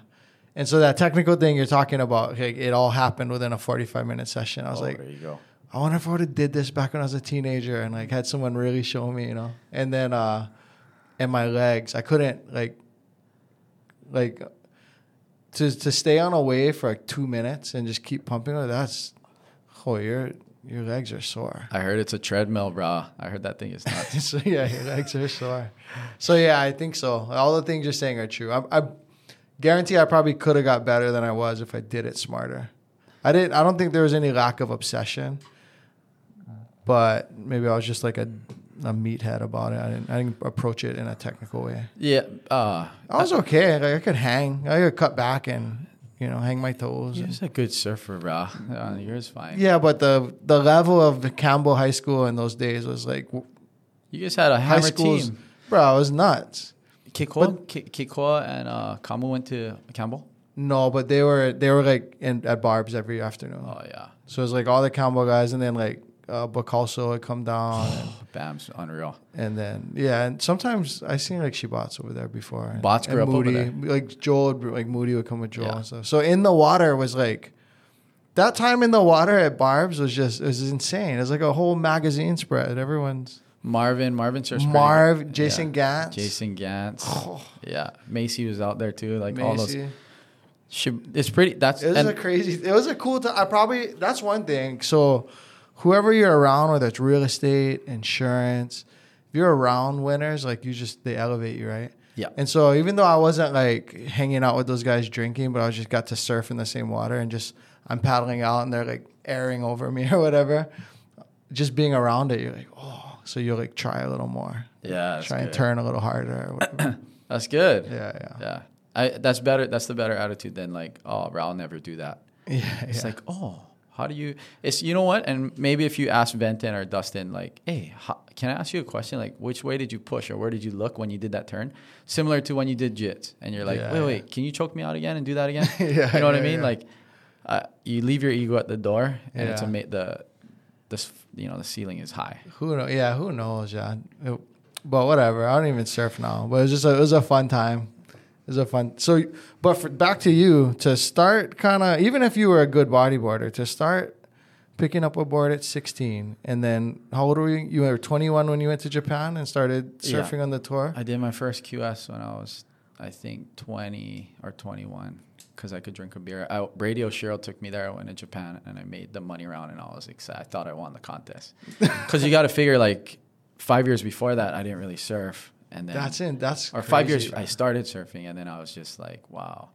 And so that technical thing you're talking about, like, it all happened within a 45 minute session. I was Oh, like, there you go. I wonder if I would have did this back when I was a teenager and like had someone really show me, you know. And then uh and my legs, I couldn't like like to to stay on a wave for like two minutes and just keep pumping. Like, that's oh your your legs are sore. I heard it's a treadmill, bro. I heard that thing is nuts. so yeah, your legs are sore. So yeah, I think so. All the things you're saying are true. I, I guarantee I probably could have got better than I was if I did it smarter. I didn't. I don't think there was any lack of obsession, but maybe I was just like a a meathead about it. I didn't. I didn't approach it in a technical way. yeah. Uh, I was okay. Like I could hang. I could cut back and you know hang my toes. you're just a good surfer, bro. Uh, yours fine. yeah, but the the level of the Campbell High School in those days was like You guys had a high school, team. Bro, it was nuts. Kikoa, Ki- Kikoa and uh, Kamu went to Campbell. No, but they were they were like in at Barb's every afternoon. Oh yeah, So it was like all the Campbell guys, and then like uh, Bacalso would come down, and, Bam's unreal. and then yeah, and sometimes I seen like Shibatsu over there before. And, Bots grew and up over Moody, like Joel, would- like Moody would come with Joel Yeah. and stuff. So in the water was like that time in the water at Barb's was just it was insane. It was like a whole magazine spread. Everyone's Marvin, Marvin pretty Marv. Jason. Gantz, Jason Gantz. Oh, Yeah, Macy was out there too. Like all those. Macy. Should, it's pretty. That's It was and a crazy. It was a cool time. I probably that's one thing. So, whoever you're around, whether it's real estate, insurance, if you're around winners, like you just they elevate you, right? yeah. And so, even though I wasn't like hanging out with those guys drinking, but I just got to surf in the same water and just I'm paddling out and they're like airing over me or whatever. Just being around it, you're like, oh, so you like try a little more, Yeah, try and turn a little harder. Or whatever. That's good. yeah, yeah, Yeah. I, that's better. That's the better attitude than like, oh, I'll never do that. yeah. It's yeah. like, oh, how do you? It's you know what? And maybe if you ask Venton or Dustin, like, hey, how, can I ask you a question? Like, which way did you push or where did you look when you did that turn? Similar to when you did jits, and you're like, Yeah, wait, yeah. wait, can you choke me out again and do that again? Yeah, you know what I mean? Like, uh, you leave your ego at the door, and it's ama- the this you know the ceiling is high. Who know? Yeah, who knows? Yeah, It- but whatever. I don't even surf now. But it was just a, it was a fun time. Was a fun. So, but for, back to you to start kind of even if you were a good bodyboarder to start picking up a board at 16 and then how old were you? You were 21 when you went to Japan and started Yeah. surfing on the tour. I did my first QS when I was, I think, 20 or 21 because I could drink a beer. I, Brady O'Sheryl took me there. I went to Japan and I made the money round and I was excited. I thought I won the contest. Because you got to figure, like, five years before that, I didn't really surf. And then, That's in. That's or five crazy. years, I started surfing and then I was just like, wow.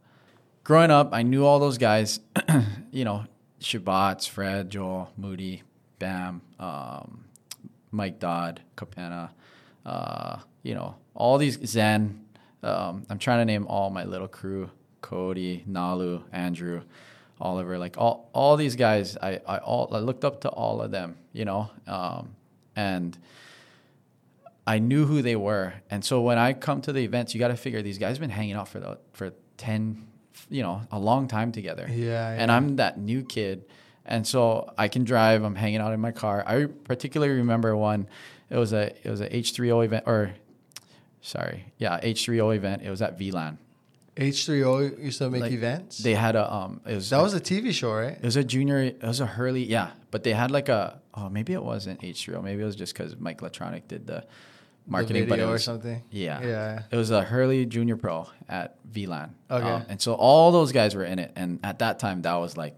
Growing up, I knew all those guys, you know, Shabats, Fred, Joel, Moody, Bam, um, Mike Dodd, Capena, uh, you know, all these Zen. Um, I'm trying to name all my little crew: Cody, Nalu, Andrew, Oliver. Like all, all these guys. I, I all I looked up to all of them. You know, um, and I knew who they were. And so when I come to the events, you got to figure these guys been hanging out for the for 10, you know, a long time together. Yeah, And. I'm that new kid. And so I can drive, I'm hanging out in my car. I particularly remember one, it was a it was a H3O event or sorry, yeah, H3O event. It was at V-Land. H3O used to make Like, events. They had a um it was that was a TV show, right? it was a junior it was a Hurley, yeah. But they had like a oh maybe it wasn't H3O, maybe it was just because Mike Electronic did the marketing the but it video or was, something. Yeah. Yeah. It was a Hurley Junior Pro at V-Land. Okay. Um, and so all those guys were in it. And at that time, that was like,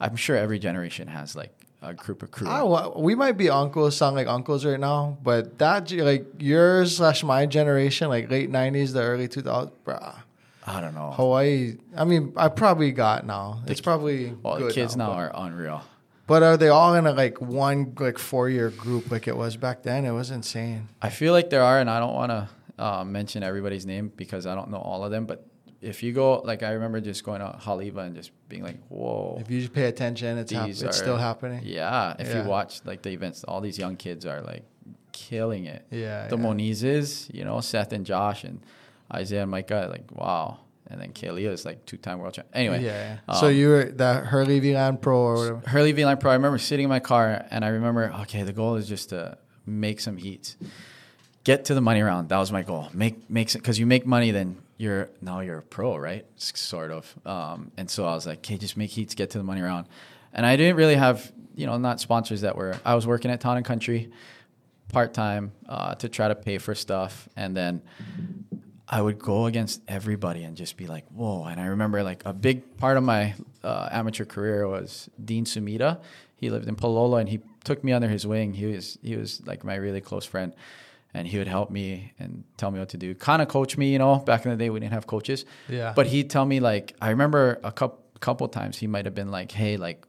I'm sure every generation has like a group of crew. Ah, we might be uncles, sound like uncles right now, but that like yours slash my generation, like late '90s, the early 2000s, bruh. I don't know. Hawaii. I mean, I probably got now. It's probably well, the kids now, but, are unreal. But are they all in a like one like four year group like it was back then? It was insane. I feel like there are, and I don't want to uh, mention everybody's name because I don't know all of them. But if you go, like, I remember just going to Haleiwa and just being like, whoa. If you just pay attention, it's hap- it's are- still happening. Yeah. If Yeah. you watch like the events, all these young kids are like killing it. Yeah, the yeah. Monizes, you know, Seth and Josh and Isaiah and Micah, like wow. And then Kelia is like two time world champ. Anyway, Yeah. um, so you were the Hurley V-Land Pro or whatever. Hurley V Line Pro. I remember sitting in my car and I remember, okay, the goal is just to make some heats, get to the money round. That was my goal. Make makes it because you make money, then you're now you're a pro, right? Sort of. Um, and so I was like, okay, just make heats, get to the money round. And I didn't really have, you know, not sponsors that were. I was working at Town and Country part time uh, to try to pay for stuff, and then I would go against everybody and just be like, whoa. And I remember like a big part of my uh, amateur career was Dean Sumida. He lived in Palolo and he took me under his wing. He was he was like my really close friend. And he would help me and tell me what to do. Kind of coach me, you know. Back in the day, we didn't have coaches. Yeah. But he'd tell me like I remember a couple couple times he might have been like, "Hey, like,"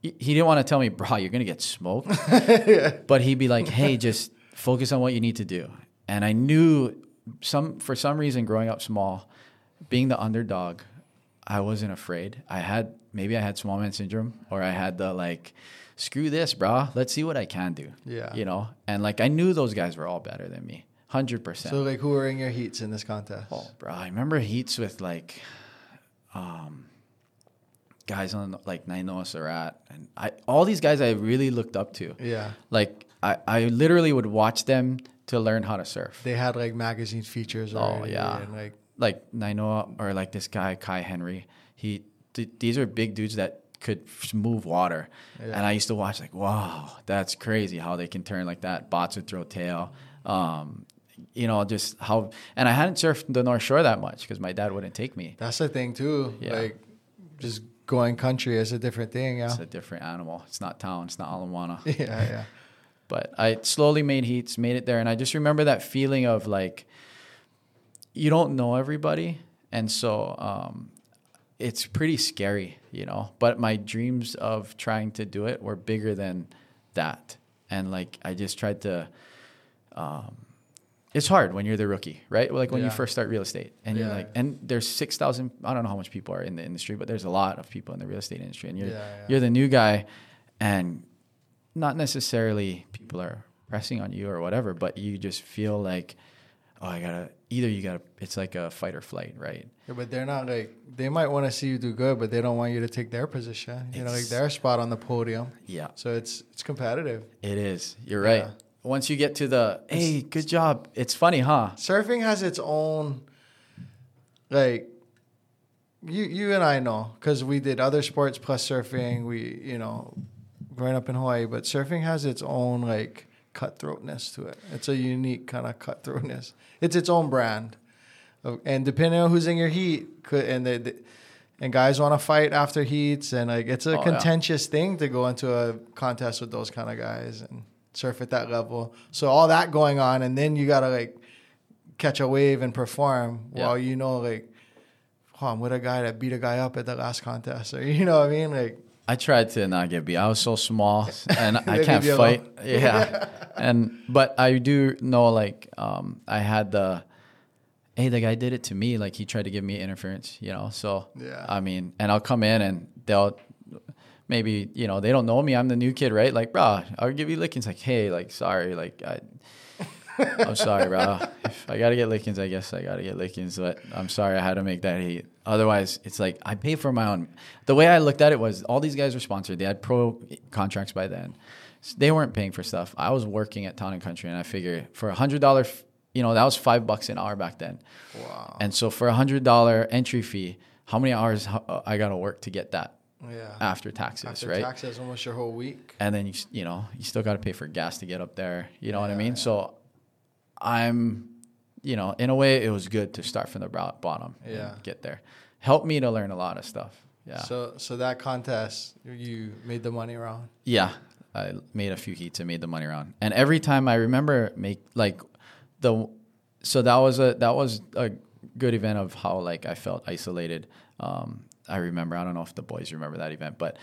he he didn't want to tell me, "Bro, you're gonna get smoked." but he'd be like, "Hey, just focus on what you need to do." And I knew some for some reason growing up small, being the underdog, I wasn't afraid. I had maybe I had small man syndrome or I had the like screw this, bro. Let's see what I can do. Yeah. You know? And like I knew those guys were all better than me. 100%. So like who were in your heats in this contest? Oh, bro, I remember heats with like, um, guys on like Nainoa Sarat and I all these guys I really looked up to. Yeah. Like I, I literally would watch them to learn how to surf. They had like magazine features Oh, yeah. And like Like Nainoa or like this guy Kai Henry. He th- these are big dudes that could f- move water. Yeah. And I used to watch like, wow, that's crazy how they can turn like that. Bots would throw tail. Um, you know, just how. And I hadn't surfed the North Shore that much because my dad wouldn't take me. that's the thing too. Yeah. Like just going country is a different thing. Yeah. It's a different animal. It's not town. It's not Ala Moana. yeah. Yeah. But I slowly made heats, made it there, and I just remember that feeling of like you don't know everybody, and so um, it's pretty scary, you know. But my dreams of trying to do it were bigger than that, and like I just tried to. Um, it's hard when you're the rookie, right? Like when you first start real estate, and you're like, and there's six thousand. I don't know how much people are in the industry, but there's a lot of people in the real estate industry, and you're Yeah, yeah. you're the new guy, and not necessarily people are pressing on you or whatever, but you just feel like, oh, I gotta either you gotta. It's like a fight or flight, right? Yeah, but they're not like they might want to see you do good, but they don't want you to take their position. You know, like their spot on the podium. Yeah, So it's it's competitive. it is. You're right. Yeah. Once you get to the hey, good job. It's funny, huh? Surfing has its own like you you and I know because we did other sports plus surfing. We you know growing up in Hawaii, but surfing has its own like cutthroatness to it. It's a unique kind of cutthroatness. It's its own brand, and depending on who's in your heat, could and the, the and guys want to fight after heats, and like it's a Oh, yeah. contentious thing to go into a contest with those kind of guys and surf at that level. So all that going on, and then you gotta like catch a wave and perform Yeah. while you know like, oh, I'm with a guy that beat a guy up at the last contest, or you know what I mean, like. I tried to not get beat. I was so small and I can't fight. Yeah. and but I do know like um I had the hey the guy did it to me like he tried to give me interference, you know. So Yeah. I mean, and I'll come in and they'll maybe, you know, they don't know me. I'm the new kid, right? Like, bro, I'll give you lickings like, "Hey, like sorry, like I I'm sorry, bro. If I gotta get lickings, I guess I gotta get lickings. But I'm sorry, I had to make that heat. Otherwise, it's like I pay for my own. The way I looked at it was all these guys were sponsored. They had pro contracts by then. They weren't paying for stuff. I was working at Town and Country, and I figure for a hundred dollar, you know, that was five bucks an hour back then. Wow. And so for a hundred dollar entry fee, how many hours uh, I gotta work to get that Yeah. after taxes, After right? taxes, almost your whole week. and then you you know you still got to pay for gas to get up there you know what i mean yeah. so i'm you know in a way it was good to start from the bottom and Yeah. get there. Helped me to learn a lot of stuff. Yeah. So, so that contest, you made the money around. yeah. I made a few heats and made the money around and every time i remember make like the so that was a that was a good event of how like i felt isolated. Um i remember i don't know if the boys remember that event but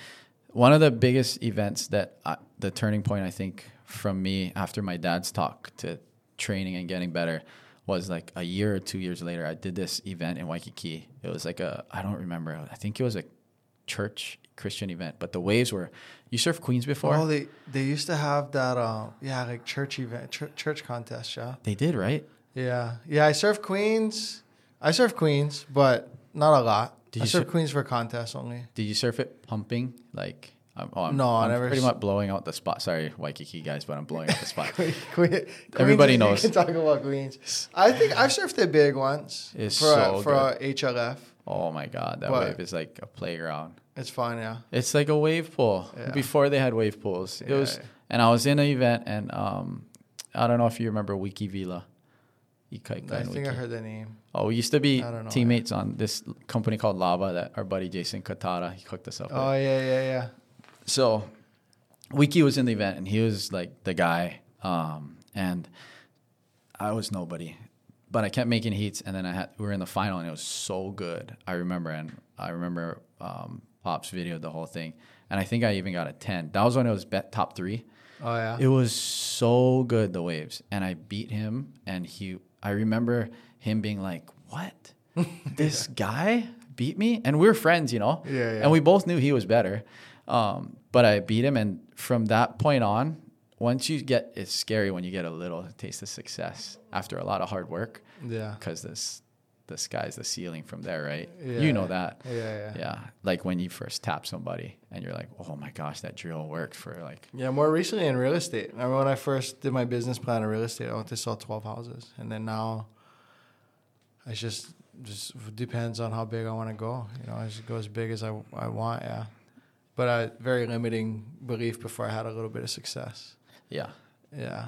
one of the biggest events that I, the turning point i think from me after my dad's talk to training and getting better was like a year or two years later i did this event in waikiki it was like a i don't remember i think it was a church christian event but the waves were you surfed queens before Oh, they they used to have that. Um, yeah, like church event, church, church contest. Yeah. they did right Yeah, yeah. I surf Queens. I surf Queens, but not a lot. Did I you surf sur- Queens for contests only. Did you surf it pumping? Like, um, oh, I'm, No, I I'm never pretty much blowing out the spot. Sorry, Waikiki guys, but I'm blowing out the spot. Everybody knows. You can talk about Queens. I think I've surfed the big once It's for so a, for a HLF. oh my god, that What? wave is like a playground. It's fun, yeah. It's like a wave pool. Yeah. Before they had wave pools, it Yeah, was. yeah. And I was in an event, and um, I don't know if you remember Wiki Vila. Ikai I think I Wiki. heard the name. Oh, we used to be I know, teammates on this company called Lava that our buddy Jason Katara he hooked us up with. Oh yeah, yeah, yeah. So Wiki was in the event and he was like the guy. Um, and I was nobody. But I kept making heats and then I had we were in the final and it was so good. I remember and I remember um, Pop's videoed the whole thing. And I think I even got a 10. That was when it was bet top three. Oh yeah. It was so good the waves, and I beat him, and he. I remember him being like, "What? This guy beat me?" And we were friends, you know. Yeah, yeah. And we both knew he was better, um, but I beat him, and from that point on, once you get, it's scary when you get a little taste of success after a lot of hard work, yeah. because this, the sky's the ceiling from there, right? Yeah. You know that. Yeah, yeah. Yeah, like when you first tap somebody, and you're like, "Oh my gosh, that drill worked for like." Yeah, more recently in real estate. I remember when I first did my business plan in real estate, I wanted to sell 12 houses. And then now, it's just just depends on how big I want to go. You know, I just go as big as I, I want, yeah. But I very limiting belief before I had a little bit of success. Yeah. Yeah.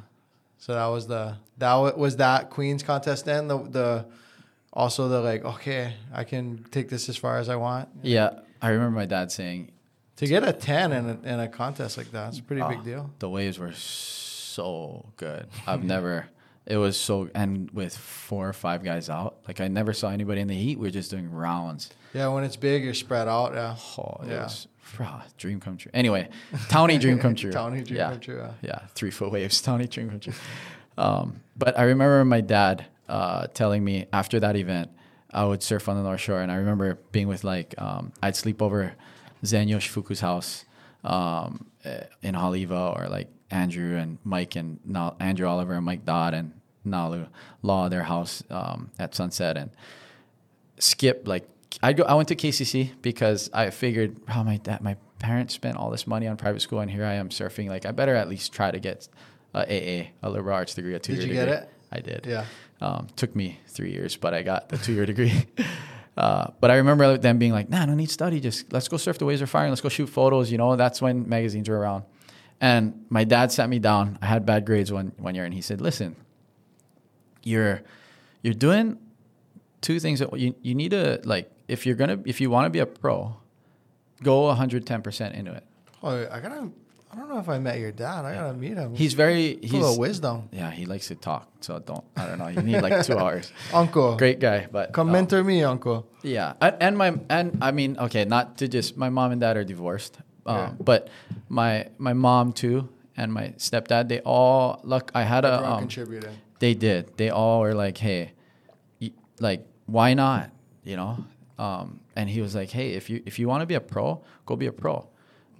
So that was the, that was that Queens contest then? The, the, also the like, okay, I can take this as far as I want. Yeah, I remember my dad saying To get a 10 in a, in a contest like that, it's a pretty "Oh, big ah, deal. The waves were so good. I've never. It was so, and with four or five guys out, like I never saw anybody in the heat. We are just doing rounds. Yeah, when it's big, you're spread out. Yeah. Oh, it Yeah. was rah, dream come true. Anyway, Townie dream come true. Townie dream yeah. come true, yeah. Yeah, three foot waves, Townie dream come true. Um, but I remember my dad uh, telling me after that event, I would surf on the North Shore, and I remember being with like um, I'd sleep over Zen Yoshifuku's house um, eh, in Haleiwa, or like Andrew and Mike and Na- Andrew Oliver and Mike Dodd and Nalu Law, their house um, at Sunset, and skip like I go. I went to KCC because I figured, oh my dad, my parents spent all this money on private school, and here I am surfing. Like I better at least try to get a AA, a liberal arts degree, a two year you degree. get it? I did. Yeah. Um, took me three years, but I got the two year degree. Uh, but I remember them being like, "Nah, no need study. Just let's go surf the waves are firing. Let's go shoot photos." You know, that's when magazines were around. And my dad sat me down. I had bad grades one one year, and he said, "Listen, you're you're doing two things that you you need to like if you're gonna if you want to be a pro, go 110 percent into it." Oh, I gotta. I don't know if I met your dad. I gotta meet him. He's very he's full of wisdom. yeah he likes to talk, so don't I don't know. You need like two hours. Uncle, Great guy, but come um, mentor me, Uncle. Yeah, and, and my and I mean, okay, not to just my mom and dad are divorced, um, Yeah. but my my mom too and my stepdad they all look. I had a um, contributed. they did. They all were like, hey, y- like why not? You know. Um, and he was like, hey, if you if you want to be a pro, go be a pro.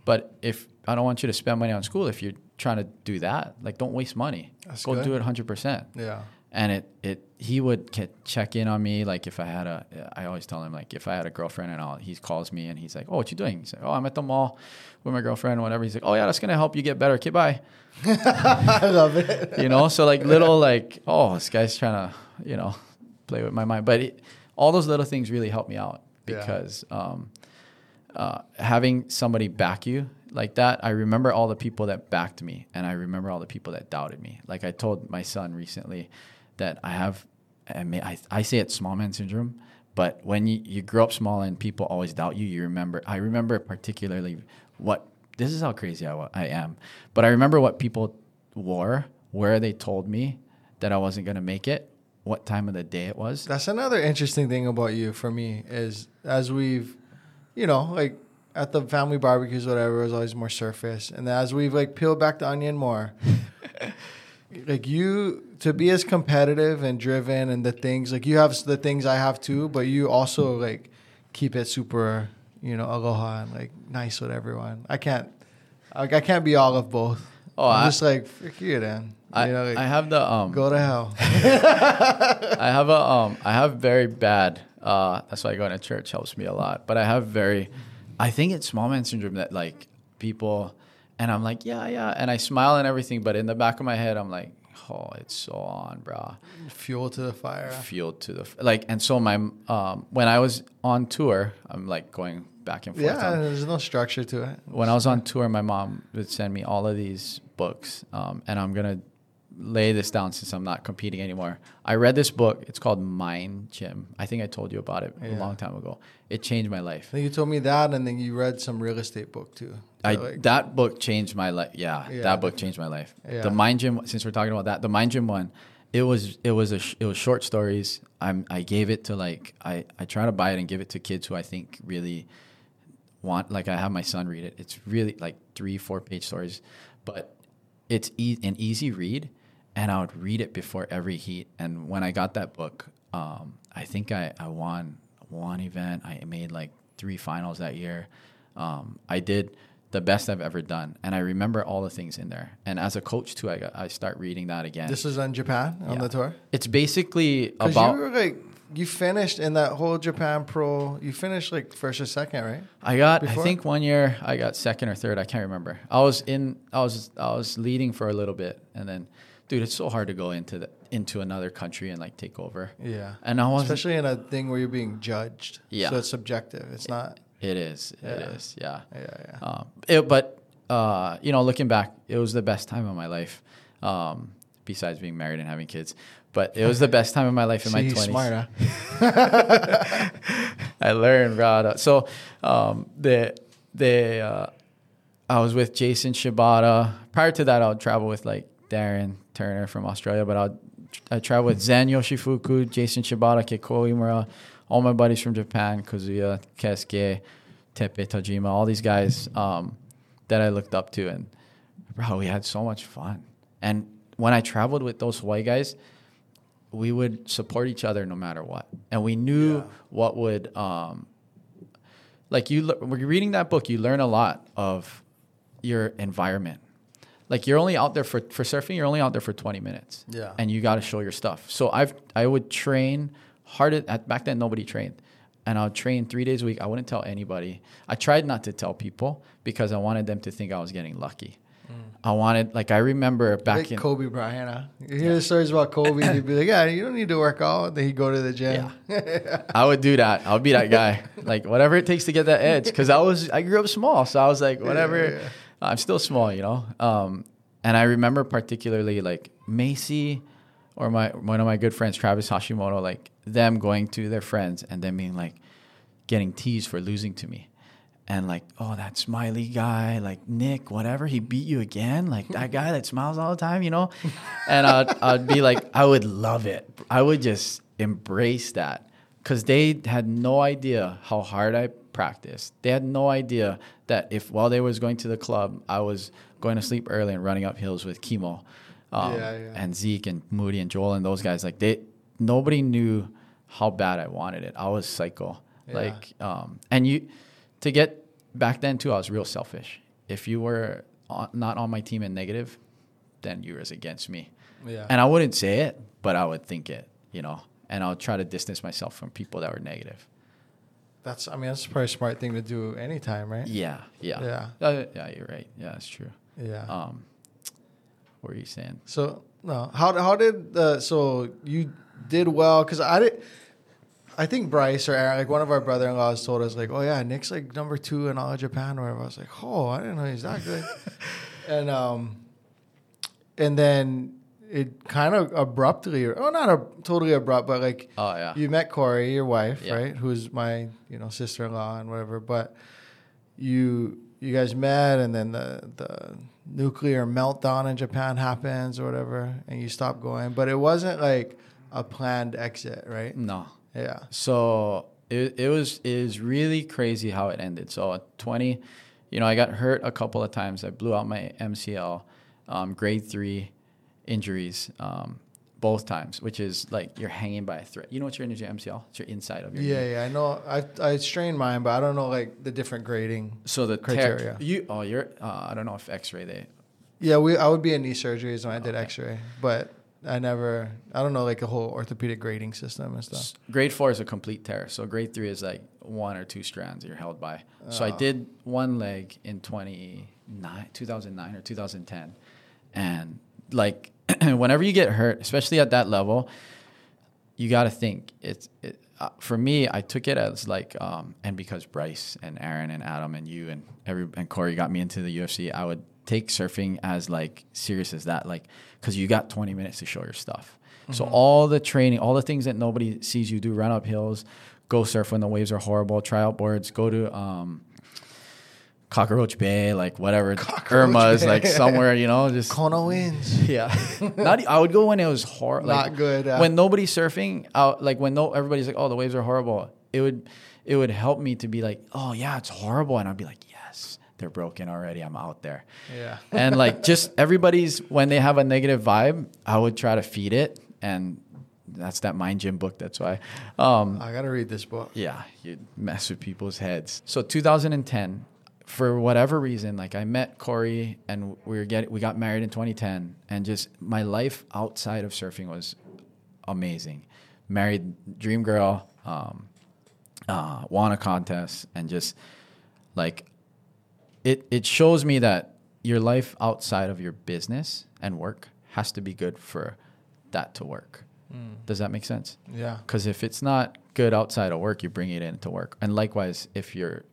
But if I don't want you to spend money on school, if you're trying to do that. Like, don't waste money. That's Go good. do it 100%. Yeah. And it, it, he would check in on me. Like, if I had a, I always tell him, like, if I had a girlfriend and all, he calls me and he's like, oh, what you doing? He's like, oh, I'm at the mall with my girlfriend or whatever. He's like, oh, yeah, that's going to help you get better. Okay, bye. I love it. you know so like little like oh this guy's trying to you know play with my mind but it, all those little things really help me out Yeah. because um, uh, having somebody back you like that i remember all the people that backed me and i remember all the people that doubted me like i told my son recently that i have I, mean, I, I say it's small man syndrome but when you, you grow up small and people always doubt you you remember i remember particularly what this is how crazy I, I am but i remember what people wore where they told me that i wasn't going to make it what time of the day it was That's another interesting thing about you for me is as we've, you know, like at the family barbecues, whatever, it was always more surface. And as we've like peeled back the onion more, like you to be as competitive and driven and the things like you have the things I have too, but you also like keep it super, you know, aloha and like nice with everyone. I can't, like I can't be all of both. Oh, I'm I- just like frick you, then. I, you know, like, I have the um go to hell. I have a um I have very bad uh that's why going to church helps me a lot. But I have very I think it's small man syndrome that like people and I'm like, yeah, yeah, and I smile and everything, but in the back of my head I'm like, oh, it's so on, bro. Fuel to the fire. Fuel to the f- like and so my um when I was on tour, I'm like going back and forth. Yeah, on- there's no structure to it. when I was on tour, my mom would send me all of these books, um, and I'm gonna lay this down since I'm not competing anymore. I read this book. It's called Mind Gym. I think I told you about it a long time ago. It changed my life. you told me that, and then you read some real estate book too. I Like, that book changed my life. Yeah, Yeah. that book changed my life. Yeah. The Mind Gym. Since we're talking about that, the Mind Gym one, it was it was a sh- it was short stories. I'm I gave it to like I I try to buy it and give it to kids who I think really want like I have my son read it. It's really like three four page stories, but it's e- an easy read, and I would read it before every heat. And when I got that book, um, I think I I won one event. I made like three finals that year. Um, I did the best I've ever done, and I remember all the things in there. And as a coach too, I got, I start reading that again. this was on Japan on Yeah. the tour. it's basically about you were like you finished in that whole Japan Pro. You finished like first or second, right? I got. before? I think one year I got second or third. I can't remember. I was in. I was. I was leading for a little bit, and then, dude, it's so hard to go into the into another country and like take over. Yeah. And I was. Especially in a thing where you're being judged. Yeah. So it's subjective. It's not. It is. It Yeah. is. Yeah. Yeah, yeah. Um, it, but uh, you know, looking back, it was the best time of my life. Um, besides being married and having kids, but it was the best time of my life in See, my twenties. smart, huh? I learned, bro. So um, the the uh, I was with Jason Shibata. Prior to that, I would travel with like Darren Turner from Australia, but I'd I travel with Zen Yoshifuku, Jason Shibata, Keiko Imura, all my buddies from Japan, Kazuya, Kesuke, Tepe Tajima, all these guys um, that I looked up to, and bro, we had so much fun. And when I traveled with those white guys, we would support each other no matter what, and we knew Yeah. what would um, like you when you're reading that book, you learn a lot of your environment. Like you're only out there for for surfing, you're only out there for 20 minutes. Yeah. And you got to show your stuff. So I've I would train hard at, back then nobody trained. And I would train 3 days a week. I wouldn't tell anybody. I tried not to tell people because I wanted them to think I was getting lucky. Mm. I wanted like I remember back Like in Kobe Bryant, huh? You hear the stories about Kobe, and you'd be like, "Yeah, you don't need to work out." Then he'd go to the gym. I would do that. I would be that guy. like whatever it takes to get that edge. Because I was I grew up small, so I was like whatever. Yeah, yeah. I'm still small, you know. Um, and I remember particularly like Macy or my one of my good friends Travis Hashimoto, like them going to their friends and then being like getting teased for losing to me. And like, oh, that smiley guy, like Nick, whatever, he beat you again, like that guy that smiles all the time, you know. And I'd, I'd be like, I would love it. I would just embrace that because they had no idea how hard I practiced. They had no idea that if while they was going to the club, I was going to sleep early and running up hills with Chemo, um, Yeah, yeah. and Zeke and Moody and Joel and those guys. Like they, nobody knew how bad I wanted it. I was psycho. Yeah. Like, um, and you, to get back then too, I was real selfish. If you were on, not on my team and negative, then you was against me. Yeah. And I wouldn't say it, but I would think it, you know. And I'll try to distance myself from people that were negative. That's. I mean, that's probably a smart thing to do anytime, right? Yeah, yeah, Yeah. Uh, yeah. You're right. Yeah, that's true. Yeah. Um, what are you saying? So no, how how did the so you did well because I did. I think Bryce or Aaron, like one of our brother-in-laws, told us like, "Oh yeah, Nick's like number two in all of Japan." Or whatever. I was like, "Oh, I didn't know he's that good." and um, and then it kind of abruptly, or oh, not a, totally abrupt, but like Oh yeah, you met Corey, your wife, Yeah. right? Who's my you know sister-in-law and whatever. But you you guys met, and then the the nuclear meltdown in Japan happens or whatever, and you stop going. But it wasn't like a planned exit, right? no. Yeah. So it it was it was really crazy how it ended. So at 20, you know, I got hurt a couple of times. I blew out my MCL, um, grade three injuries, um, both times, which is like you're hanging by a thread. You know what's your injury MCL? It's your inside of your Yeah, knee. yeah, I know. I I strained mine, but I don't know like the different grading. So the Criteria. You oh you're uh, I don't know if X-ray they Yeah, we I would be in knee surgeries when I did Okay. X-ray, but I never. I don't know like the whole orthopedic grading system and stuff. Grade four is a complete tear. So grade three is like one or two strands you're held by. So I Oh. did one leg in 29, 2009 or 2010. And like whenever you get hurt, especially at that level, you got to think it's it, uh, for me. I took it as like, um, and because Bryce and Aaron and Adam and you and every and Corey got me into the UFC, I would take surfing as like serious as that, like because you got 20 minutes to show your stuff. So all the training, all the things that nobody sees you do, run up hills, go surf when the waves are horrible, try out boards, go to um, Cockroach Bay, like whatever, Irma's, Bay. like somewhere, you know, just Kona wins. yeah. Not. I would go when it was horrible. Not good, yeah. When nobody's surfing out, like when no everybody's like, oh, the waves are horrible. It would, it would help me to be like, oh yeah, it's horrible, and I'd be like, yes, they're broken already. I'm out there. Yeah. And like just everybody's when they have a negative vibe, I would try to feed it, and that's that mind gym book. That's why. Um, I gotta read this book. yeah, you mess with people's heads. So 2010, for whatever reason, like I met Corey and we were get we got married in 2010, and just my life outside of surfing was amazing. Married dream girl, um, uh, won a contest, and just like it it shows me that your life outside of your business and work has to be good for that to work. Does that make sense? Yeah. Because if it's not good outside of work, you bring it into work. And likewise, if your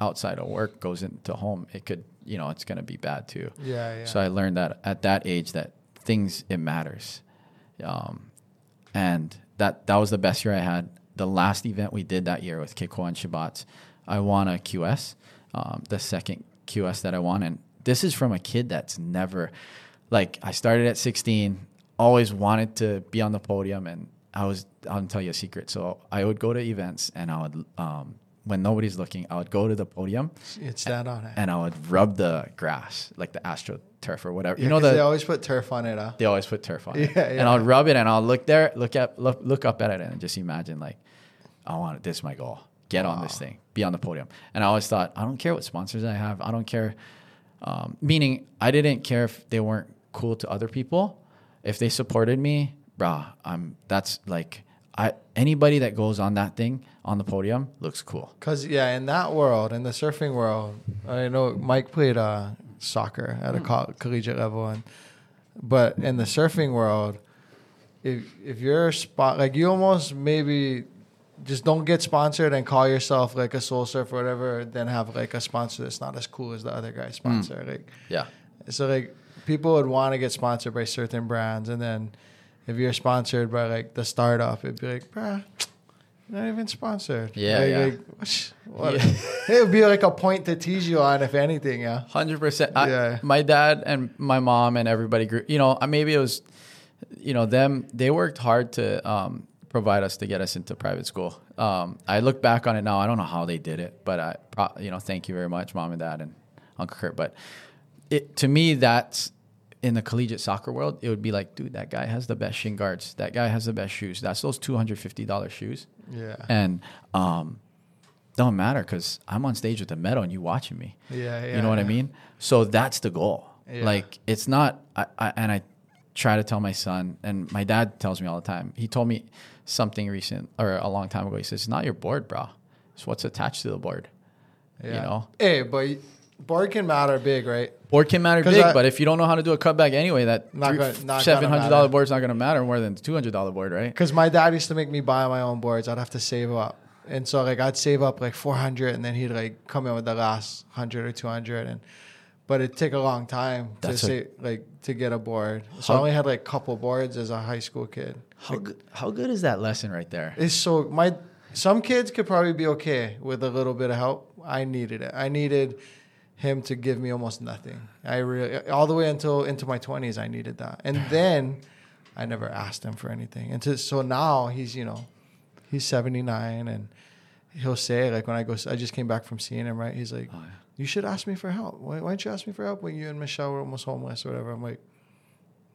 outside of work goes into home, it could, you know, it's going to be bad too. Yeah. Yeah. So I learned that at that age that things, it matters. Um, and that, that was the best year I had. The last event we did that year with Kiko and Shabbat, I won a QS, um, the second QS that I won. And this is from a kid that's never, like, I started at 16, always wanted to be on the podium. And I was, I'll tell you a secret. So I would go to events and I would, um, when nobody's looking, I would go to the podium You'd stand on it. and I would rub the grass, like the astroturf or whatever. Yeah, you know the they always put turf on it. Huh? they always put turf on it. Yeah, And. I'll rub it and I'll look there, look at look, look up at it and just imagine like, I want it. This is my goal. Get on this thing. Be on the podium. And I always thought, I don't care what sponsors I have. I don't care. Um, meaning, I didn't care if they weren't cool to other people. If they supported me, brah, I'm. That's like, I anybody that goes on that thing on the podium looks cool. Cause yeah, in that world, in the surfing world, I know Mike played uh, soccer at a coll- collegiate level, and but in the surfing world, if if you're a spot like you almost maybe just don't get sponsored and call yourself like a soul surfer or whatever, then have like a sponsor that's not as cool as the other guy's sponsor. Like Yeah. so like people would want to get sponsored by certain brands, and then if you're sponsored by like the startup, it'd be like, bruh, not even sponsored. Yeah, like, yeah. like, what? it would be like a point to tease you on, if anything. Yeah. Hundred percent. Yeah. My dad and my mom and everybody grew. You know, maybe it was, you know, them. They worked hard to um, provide us to get us into private school. Um, I look back on it now. I don't know how they did it, but I, pro- you know, thank you very much, mom and dad and Uncle Kurt. But it to me, that's in the collegiate soccer world. It would be like, dude, that guy has the best shin guards. That guy has the best shoes. That's those two hundred fifty dollars shoes Yeah. and um, don't matter because I'm on stage with the metal and you watching me. Yeah, yeah. you know what I mean? So that's the goal. Yeah. Like it's not, I, I, and I try to tell my son, and my dad tells me all the time. He told me something recent or a long time ago. He says, "It's not your board, bro. It's what's attached to the board." Yeah. You know, Hey, but board can matter big, right? board can matter big, I- but if you don't know how to do a cutback anyway, that Not three- gonna- not gonna seven hundred dollar board's not going to matter more than two hundred dollar board, right? Because my dad used to make me buy my own boards. I'd have to save up. And so like I'd save up like 400 and then he'd like come in with the last 100 or 200 and but it'd take a long time to That's say like to get a board. So I only had like a couple boards as a high school kid. How good, how good is that lesson right there? It's so my some kids could probably be okay with a little bit of help. I needed it. I needed him to give me almost nothing. I really all the way until into my 20s I needed that. And then I never asked him for anything. And to, so now he's, you know, he's 79 and he'll say like when I go I just came back from seeing him, right? He's like, Oh, yeah. "You should ask me for help. Why, why don't you ask me for help when you and Michelle were almost homeless or whatever?" I'm like,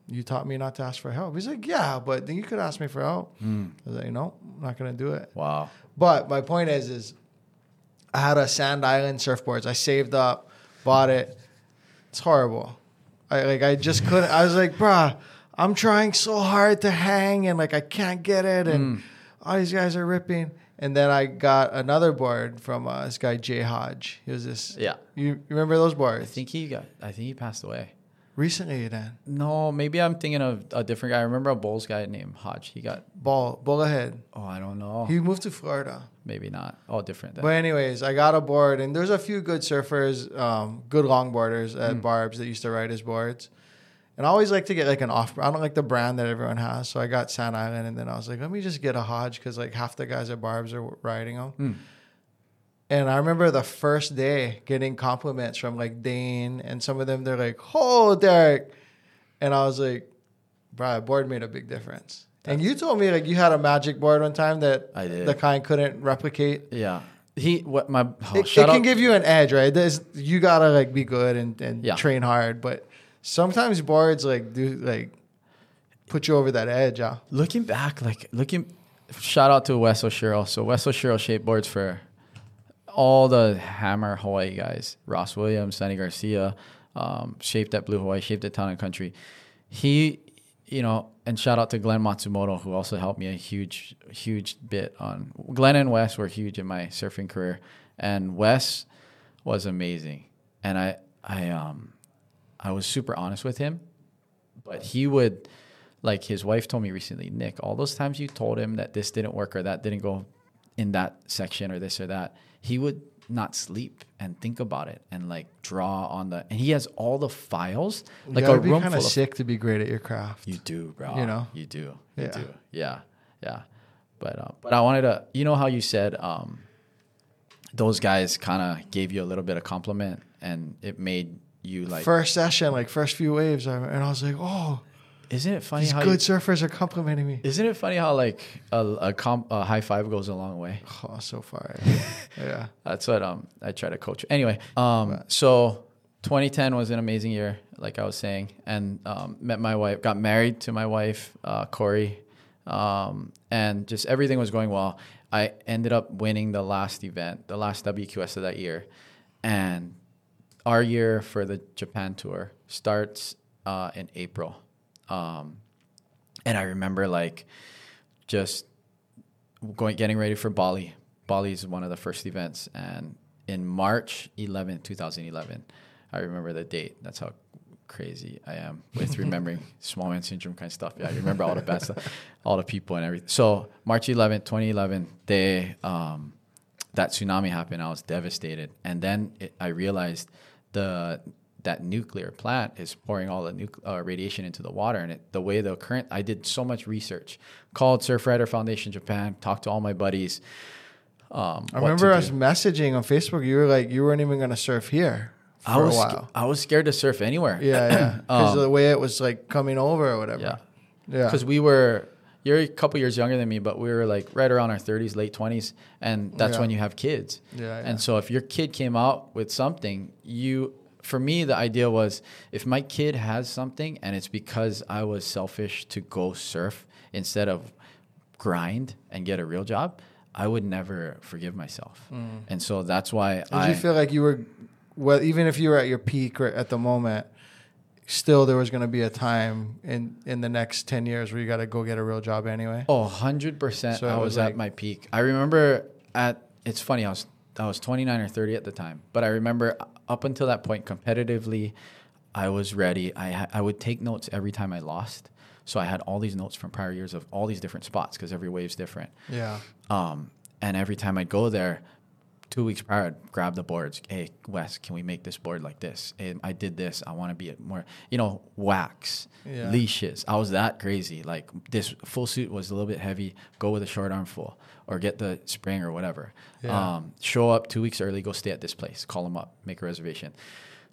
"You taught me not to ask for help." He's like, "Yeah, but then you could ask me for help." Hmm. I was like, "No, I'm not gonna do it." Wow. But my point is, is I had a Sand Island surfboards. I saved up, bought it. It's horrible. I like I just couldn't. I was like, bruh, I'm trying so hard to hang and like I can't get it, and all these guys are ripping. And then I got another board from uh, this guy Jay Hodge. He was this. Yeah. You, you remember those boards? I think he got. I think he passed away. Recently, then No, maybe I'm thinking of a different guy. I remember a Bulls guy named Hodge. He got. ball ball ahead. Oh, I don't know. He moved to Florida. maybe not. Oh, different. Then. But anyways, I got a board, and there's a few good surfers, um, good longboarders at Barb's that used to ride his boards. And I always like to get like an off. I don't like the brand that everyone has, so I got Sand Island, and then I was like, let me just get a Hodge because like half the guys at Barb's are riding them. And I remember the first day getting compliments from like Dane and some of them. They're like, "Oh, Derek," and I was like, "Bro, board made a big difference." and you told me like you had a magic board one time that I did. the kind couldn't replicate. yeah. He what my oh, it, it can give you an edge, right? There's, you gotta like be good and, and Yeah. train hard, but sometimes boards like do like put you over that edge. Yeah. looking back, like looking, shout out to Wes O'Sheryl. So Wes O'Sheryl shaped boards for all the Hammer Hawaii guys, Ross Williams, Sunny Garcia, um, shaped at Blue Hawaii, shaped at Town and Country. He, you know, and shout out to Glenn Matsumoto who also helped me a huge, huge bit on. Glenn and Wes were huge in my surfing career, and Wes was amazing. And I, I, um, I was super honest with him, but he would like his wife told me recently, Nick, all those times you told him that this didn't work or that didn't go in that section or this or that, he would not sleep and think about it and like draw on the and he has all the files You like a be room kind of of sick to be great at your craft. you do bro You know? you do you Yeah. do yeah yeah but uh, but I wanted to you know how you said um those guys kind of gave you a little bit of compliment and it made you like first session, like first few waves, and I was like, oh, isn't it funny these how good you, surfers are complimenting me. isn't it funny how like a, a, comp, a high five goes a long way Oh, so far. yeah. That's what um I try to coach. Anyway, um so 2010 was an amazing year, like I was saying, and um, met my wife, got married to my wife, uh, Corey, um, and just everything was going well. I ended up winning the last event, the last WQS of that year, and our year for the Japan tour starts uh, in April, um, and I remember like just going getting ready for Bali. Bali is one of the first events, and in March 11, 2011, I remember the date. That's how crazy I am with remembering small man syndrome kind of stuff. Yeah, I remember all the bad stuff, all the people and everything. So March 11, 2011, they um, that tsunami happened. I was devastated, and then it, I realized the that nuclear plant is pouring all the nuc- uh, radiation into the water, and it, the way the current. I did so much research, called Surfrider Foundation Japan, talked to all my buddies. Um, I remember us messaging on Facebook. You were like, you weren't even going to surf here for I was while. I was scared to surf anywhere. Yeah, yeah. Because Um, of the way it was like coming over or whatever. Yeah. Yeah. because we were you're a couple years younger than me, but we were like right around our 30s, late 20s, and that's Yeah. when you have kids. Yeah, yeah. And so if your kid came out with something, you for me the idea was if my kid has something and it's because I was selfish to go surf instead of grind and get a real job, I would never forgive myself. Mm. And so that's why Did I you feel like you were, well, even if you were at your peak or at the moment, still there was going to be a time in in the next ten years where you got to go get a real job anyway? Oh, 100% So I was was like- at my peak. I remember at it's funny, I was I was 29 or 30 at the time, but I remember up until that point competitively I was ready. I ha- I would take notes every time I lost. So I had all these notes from prior years of all these different spots because every wave's different. Yeah. Um, and every time I'd go there, two weeks prior, I'd grab the boards. Hey, Wes, can we make this board like this? Hey, I did this. I want to be more, you know, wax, Yeah. leashes. I was that crazy. Like this full suit was a little bit heavy. Go with a short arm full or get the spring or whatever. Yeah. Um, show up two weeks early. Go stay at this place. Call them up. Make a reservation.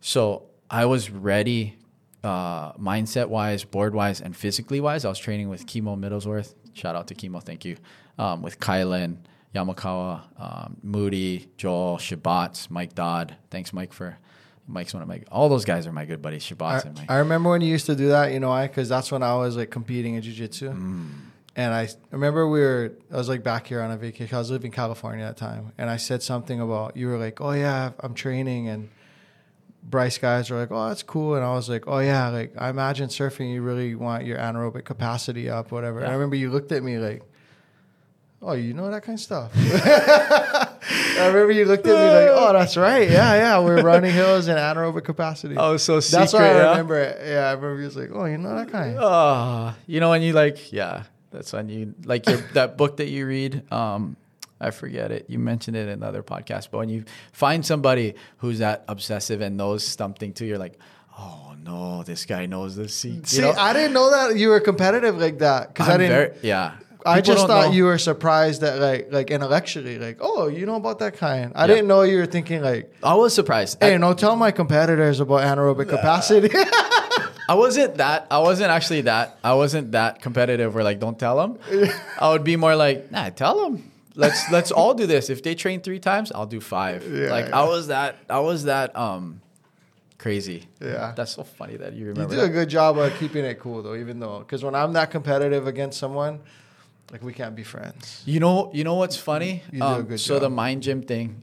So I was ready, uh, mindset wise, board wise, and physically wise. I was training with Chemo Middlesworth. Shout out to Chemo, thank you. Um, with Kylan, Yamakawa, um, Moody, Joel, Shabats, Mike Dodd. Thanks, Mike, for Mike's one of my all those guys are my good buddies. I, Shabats and Mike. I remember when you used to do that, you know why? Because that's when I was like competing in jiu-jitsu. Mm. And I remember we were, I was like back here on a vacation. I was living in California at the time. And I said something about, you were like, oh yeah, I'm training. And Bryce guys were like, oh, that's cool. And I was like, oh yeah, like I imagine surfing, you really want your anaerobic capacity up, whatever. And I remember you looked at me like, oh, you know that kind of stuff. I remember you looked at me like, oh, that's right. Yeah, yeah. We're running hills and anaerobic capacity. Oh, so secret, That's why I remember it. Yeah, I remember you was like, "Oh, you know that guy." Oh, ah, you know when you like, yeah, that's when you like your, that book that you read. Um, I forget it. You mentioned it in another podcast, but when you find somebody who's that obsessive and knows something too, you're like, oh no, this guy knows the seat. See, I didn't know that you were competitive like that because I didn't. very- yeah. I just thought know. you were surprised that like like intellectually like, oh, you know about that kind. I Yeah. didn't know you were thinking like, I was surprised. hey, I, no, tell my competitors about anaerobic capacity. I wasn't that. I wasn't actually that. I wasn't that competitive. Where like, don't tell them. I would be more like, nah, tell them. Let's let's all do this. If they train three times, I'll do five. Yeah, like yeah. I was that. I was that. Um, crazy. Yeah. that's so funny that you remember. you do that. a good job of keeping it cool though, even though because when I'm that competitive against someone, like we can't be friends. You know, you know what's funny? You do a Um, good so job. the mind gym thing.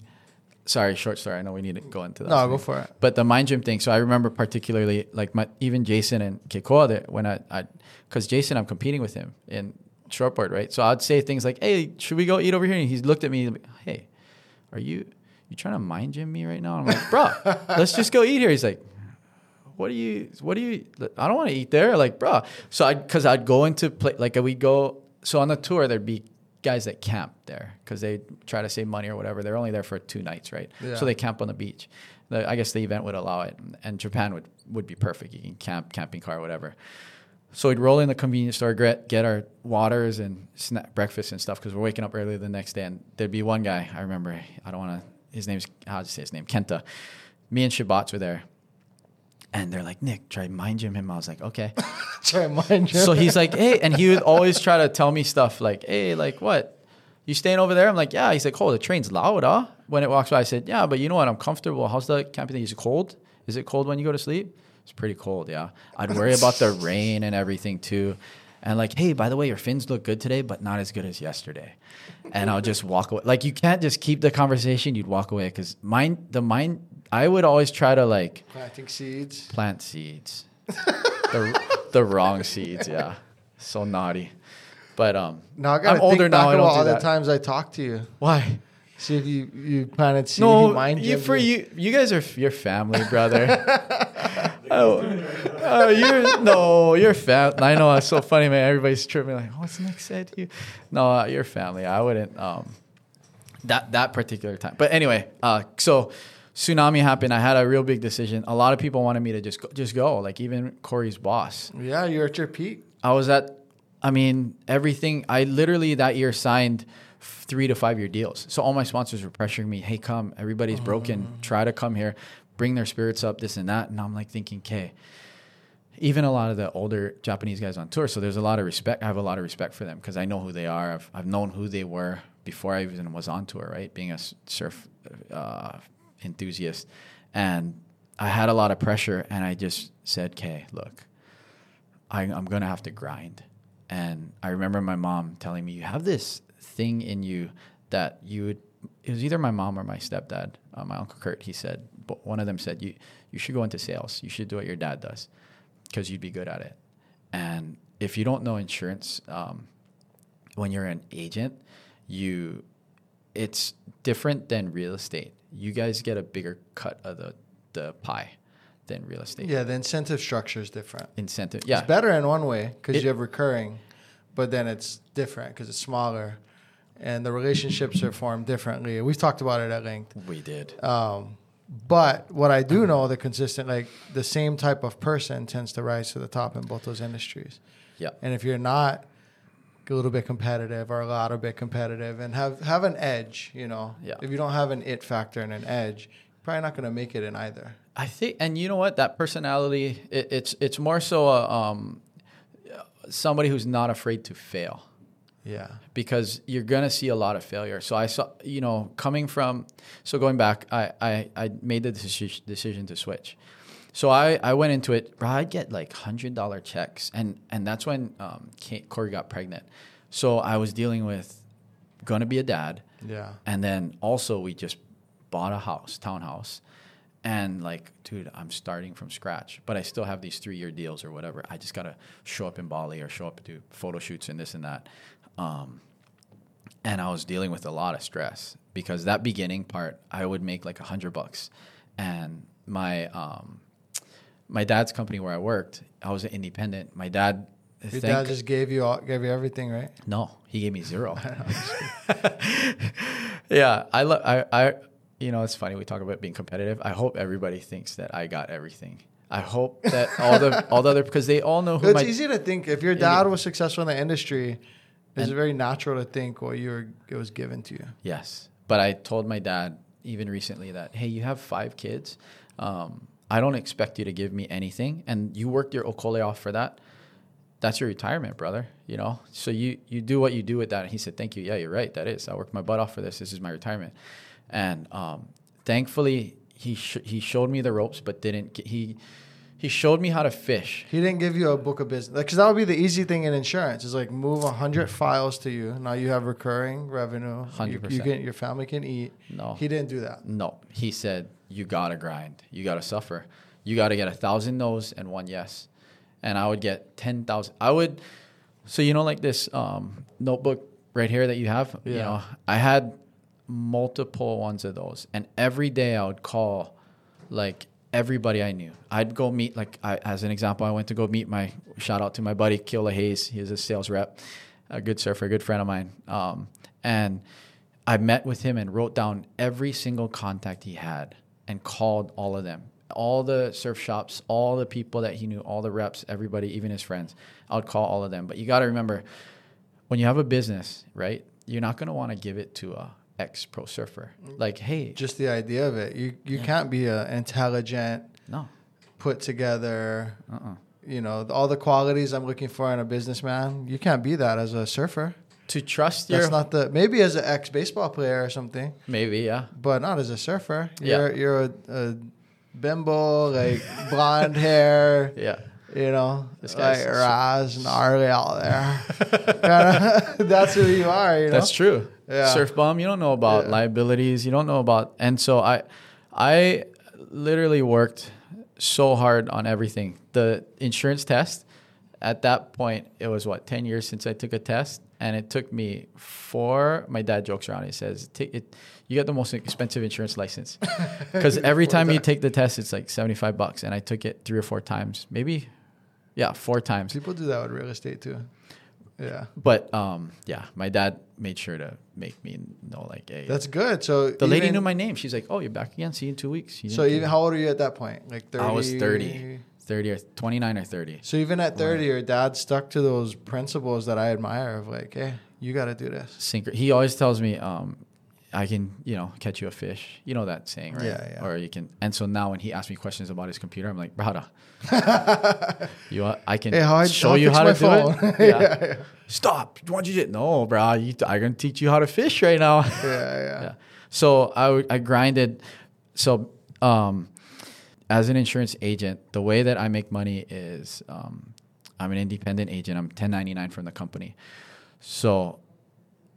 Sorry, short story. I know we need to go into that. No, go for it. But the mind gym thing. So I remember particularly like my even Jason and that when I, I, because Jason, I'm competing with him in shortboard, right? So I'd say things like, "Hey, should we go eat over here?" And he's looked at me, like, "Hey, are you you trying to mind gym me right now?" I'm like, "Bro, let's just go eat here." He's like, what do you what do you i don't want to eat there like bro so i because i'd go into play like we'd go so on the tour there'd be guys that camp there because they try to save money or whatever they're only there for two nights right Yeah. so they camp on the beach the, i guess the event would allow it and japan would would be perfect you can camp camping car whatever so we'd roll in the convenience store, get, get our waters and snack, breakfast and stuff because we're waking up early the next day. And there'd be one guy, I remember, I don't want to, his name's, I'll just say his name, Kenta. Me and Shabats were there. And they're like, Nick, try mind gym him. I was like, okay. Try mind you. so he's like, hey, and he would always try to tell me stuff like, hey, like what? You staying over there? I'm like, yeah. He's like, oh, the train's loud, huh? When it walks by, I said, yeah, but you know what? I'm comfortable. How's the camping thing? Is it cold? Is it cold when you go to sleep? It's pretty cold, yeah. I'd worry about the rain and everything too. And like, hey, by the way, your fins look good today, but not as good as yesterday. And I'll just walk away. Like, you can't just keep the conversation. You'd walk away because mine, the mind, I would always try to like, planting seeds. plant seeds. the, the wrong seeds, yeah. So naughty. But um Now I I'm older now, I don't about do all the that. times I talked to you. why? See if you you plan planted seed. No, you mind you for you you guys are your family, brother. oh, oh, you're no, you're fam. I know it's so funny, man. Everybody's tripping like, "What's Nick said to you?" No, uh, your family. I wouldn't. Um, that that particular time. But anyway, uh, so tsunami happened. I had a real big decision. A lot of people wanted me to just go, just go. Like even Corey's boss. Yeah, you're at your peak. I was at, I mean, everything. I literally that year signed three to five year deals. So all my sponsors were pressuring me, hey, come, everybody's broken. Try to come here, bring their spirits up, this and that. And I'm like thinking, okay. Even a lot of the older Japanese guys on tour, so there's a lot of respect. I have a lot of respect for them because I know who they are. I've, I've known who they were before I even was on tour, right? Being a surf uh, enthusiast. And I had a lot of pressure, and I just said, okay, look, I, I'm going to have to grind. And I remember my mom telling me, You have this thing in you that you would. It was either my mom or my stepdad, uh, my uncle Kurt. He said, but one of them said, "You you should go into sales. You should do what your dad does, because you'd be good at it." And if you don't know insurance, um, when you're an agent, you it's different than real estate. You guys get a bigger cut of the the pie than real estate. Yeah, the incentive structure is different. Incentive. Yeah. It's better in one way because you have recurring, but then it's different because it's smaller, and the relationships are formed differently. We've talked about it at length. We did. Um, but what I do know, the consistent, like the same type of person tends to rise to the top in both those industries. Yeah. And if you're not a little bit competitive or a lot of bit competitive and have have an edge, you know, Yeah. if you don't have an it factor and an edge, you're probably not going to make it in either. I think, and you know what? That personality, it, it's it's more so a, um, somebody who's not afraid to fail Yeah. because you're gonna see a lot of failure. So I saw, you know, coming from, so going back, I I, I made the deci- decision to switch. So I, I went into it. Bro, I get like hundred dollar checks, and and that's when um, Kate, Corey got pregnant. So I was dealing with gonna be a dad, Yeah. and then also we just bought a house, townhouse. And like, dude, I'm starting from scratch, but I still have these three year deals or whatever. I just gotta show up in Bali or show up to do photo shoots and this and that. Um, and I was dealing with a lot of stress because that beginning part, I would make like a hundred bucks, and my um, my dad's company where I worked, I was an independent. My dad, Your thank- dad just gave you all, gave you everything, right? no, he gave me zero. yeah, I, lo- I, I, you know, it's funny we talk about being competitive. I hope everybody thinks that I got everything. I hope that all the all the other because they all know who It's my easy to think if your dad was successful in the industry, it's And- very natural to think well you were it was given to you. yes. But I told my dad even recently that hey, you have five kids. Um, I don't expect you to give me anything, and you worked your okole off for that. That's your retirement, brother. You know, so you you do what you do with that. And he said, "Thank you. Yeah, you're right. That is. I worked my butt off for this. This is my retirement." And um, thankfully, he sh- he showed me the ropes, but didn't he he showed me how to fish. He didn't give you a book of business because that would be the easy thing in insurance. Is like move a hundred files to you. Now you have recurring revenue. 100%. You can your family can eat. No, He didn't do that. no. He said, "You gotta grind. You gotta suffer. You gotta get a thousand no's and one yes." And I would get ten thousand. I would. So you know, like this um, notebook right here that you have. You Yeah. know, I had multiple ones of those, and every day I would call, like everybody I knew. I'd go meet, like I, as an example, I went to go meet my shout out to my buddy Kiola Hayes. He's a sales rep, a good surfer, a good friend of mine, um, and I met with him and wrote down every single contact he had and called all of them. All the surf shops, all the people that he knew, all the reps, everybody, even his friends. I would call all of them. But you got to remember, when you have a business, right? You're not going to want to give it to a ex pro surfer. Like, hey, Just the idea of it. You you can't be a intelligent, no, put together. uh-uh. You know all the qualities I'm looking for in a businessman. You can't be that as a surfer. To trust That's your not the maybe as an ex baseball player or something, maybe, yeah, but not as a surfer. Yeah. You're you're a, a bimbo like blonde hair. yeah. You know, This like guy's- and gnarly out there. That's who you are. You know, That's true. Yeah. Surf bomb, you don't know about Yeah. liabilities, you don't know about and so I I literally worked so hard on everything. The insurance test, at that point, it was what, 10 years since I took a test and it took me four my dad jokes around. He says, "Take it you get the most expensive insurance license." Cuz every time you take the test it's like 75 bucks and I took it 3 or 4 times. Maybe yeah, 4 times. people do that with real estate too. Yeah, But um yeah, my dad made sure to make me know like, "Hey, that's good. So The lady knew my name. She's like, "Oh, you're back again. See you in two weeks." You So even how old are you at that point? Like 30? I was 30. 30 or 29 or 30. So even at 30, your dad stuck to those principles that I admire of like, hey, you got to do this. Synchro- he always tells me, um, I can, you know, catch you a fish. You know that saying, right? Yeah, yeah. Or you can. And so now when he asks me questions about his computer, I'm like, brother, you, I can Hey, how show I you how to do it. yeah, yeah. yeah, Stop. Why you just, no, bro, you, I'm going to teach you how to fish right now. yeah, yeah. yeah. So I grinded. So um, as an insurance agent, the way that I make money is um, I'm an independent agent. I'm 1099 from the company. So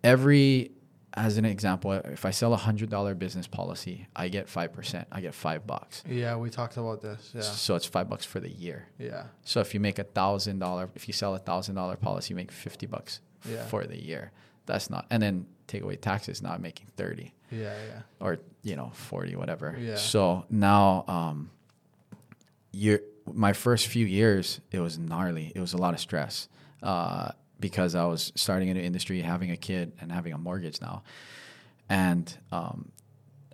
every as an example, if I sell a hundred dollar business policy, I get five percent. I get five bucks. Yeah, we talked about this. Yeah. So it's five bucks for the year. Yeah. So if you make a thousand dollar, if you sell a thousand dollar policy, you make fifty bucks Yeah. for the year. That's not, and then take away taxes, not making thirty Yeah, yeah. or you know forty, whatever. Yeah. So now, um, you're my first few years, it was gnarly. It was a lot of stress uh, because I was starting in the industry, having a kid, and having a mortgage now. And um,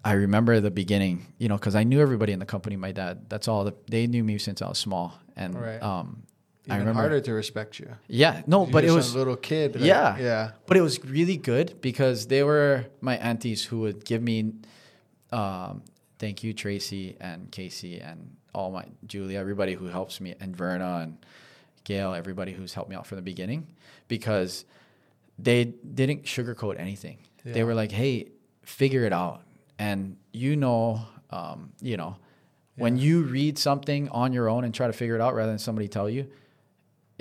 I remember the beginning, you know, because I knew everybody in the company. My dad, that's all. The, they knew me since I was small, and Right. um, I Even remember. harder to respect you. Yeah, no, but it was a little kid. like, yeah. Yeah. But it was really good because they were my aunties who would give me, um, thank you, Tracy and Casey and all my Julia, everybody who helps me, and Verna and Gail, everybody who's helped me out from the beginning, because they didn't sugarcoat anything. They were like, "Hey, figure it out," and you know, um, you know, when you read something on your own and try to figure it out rather than somebody tell you,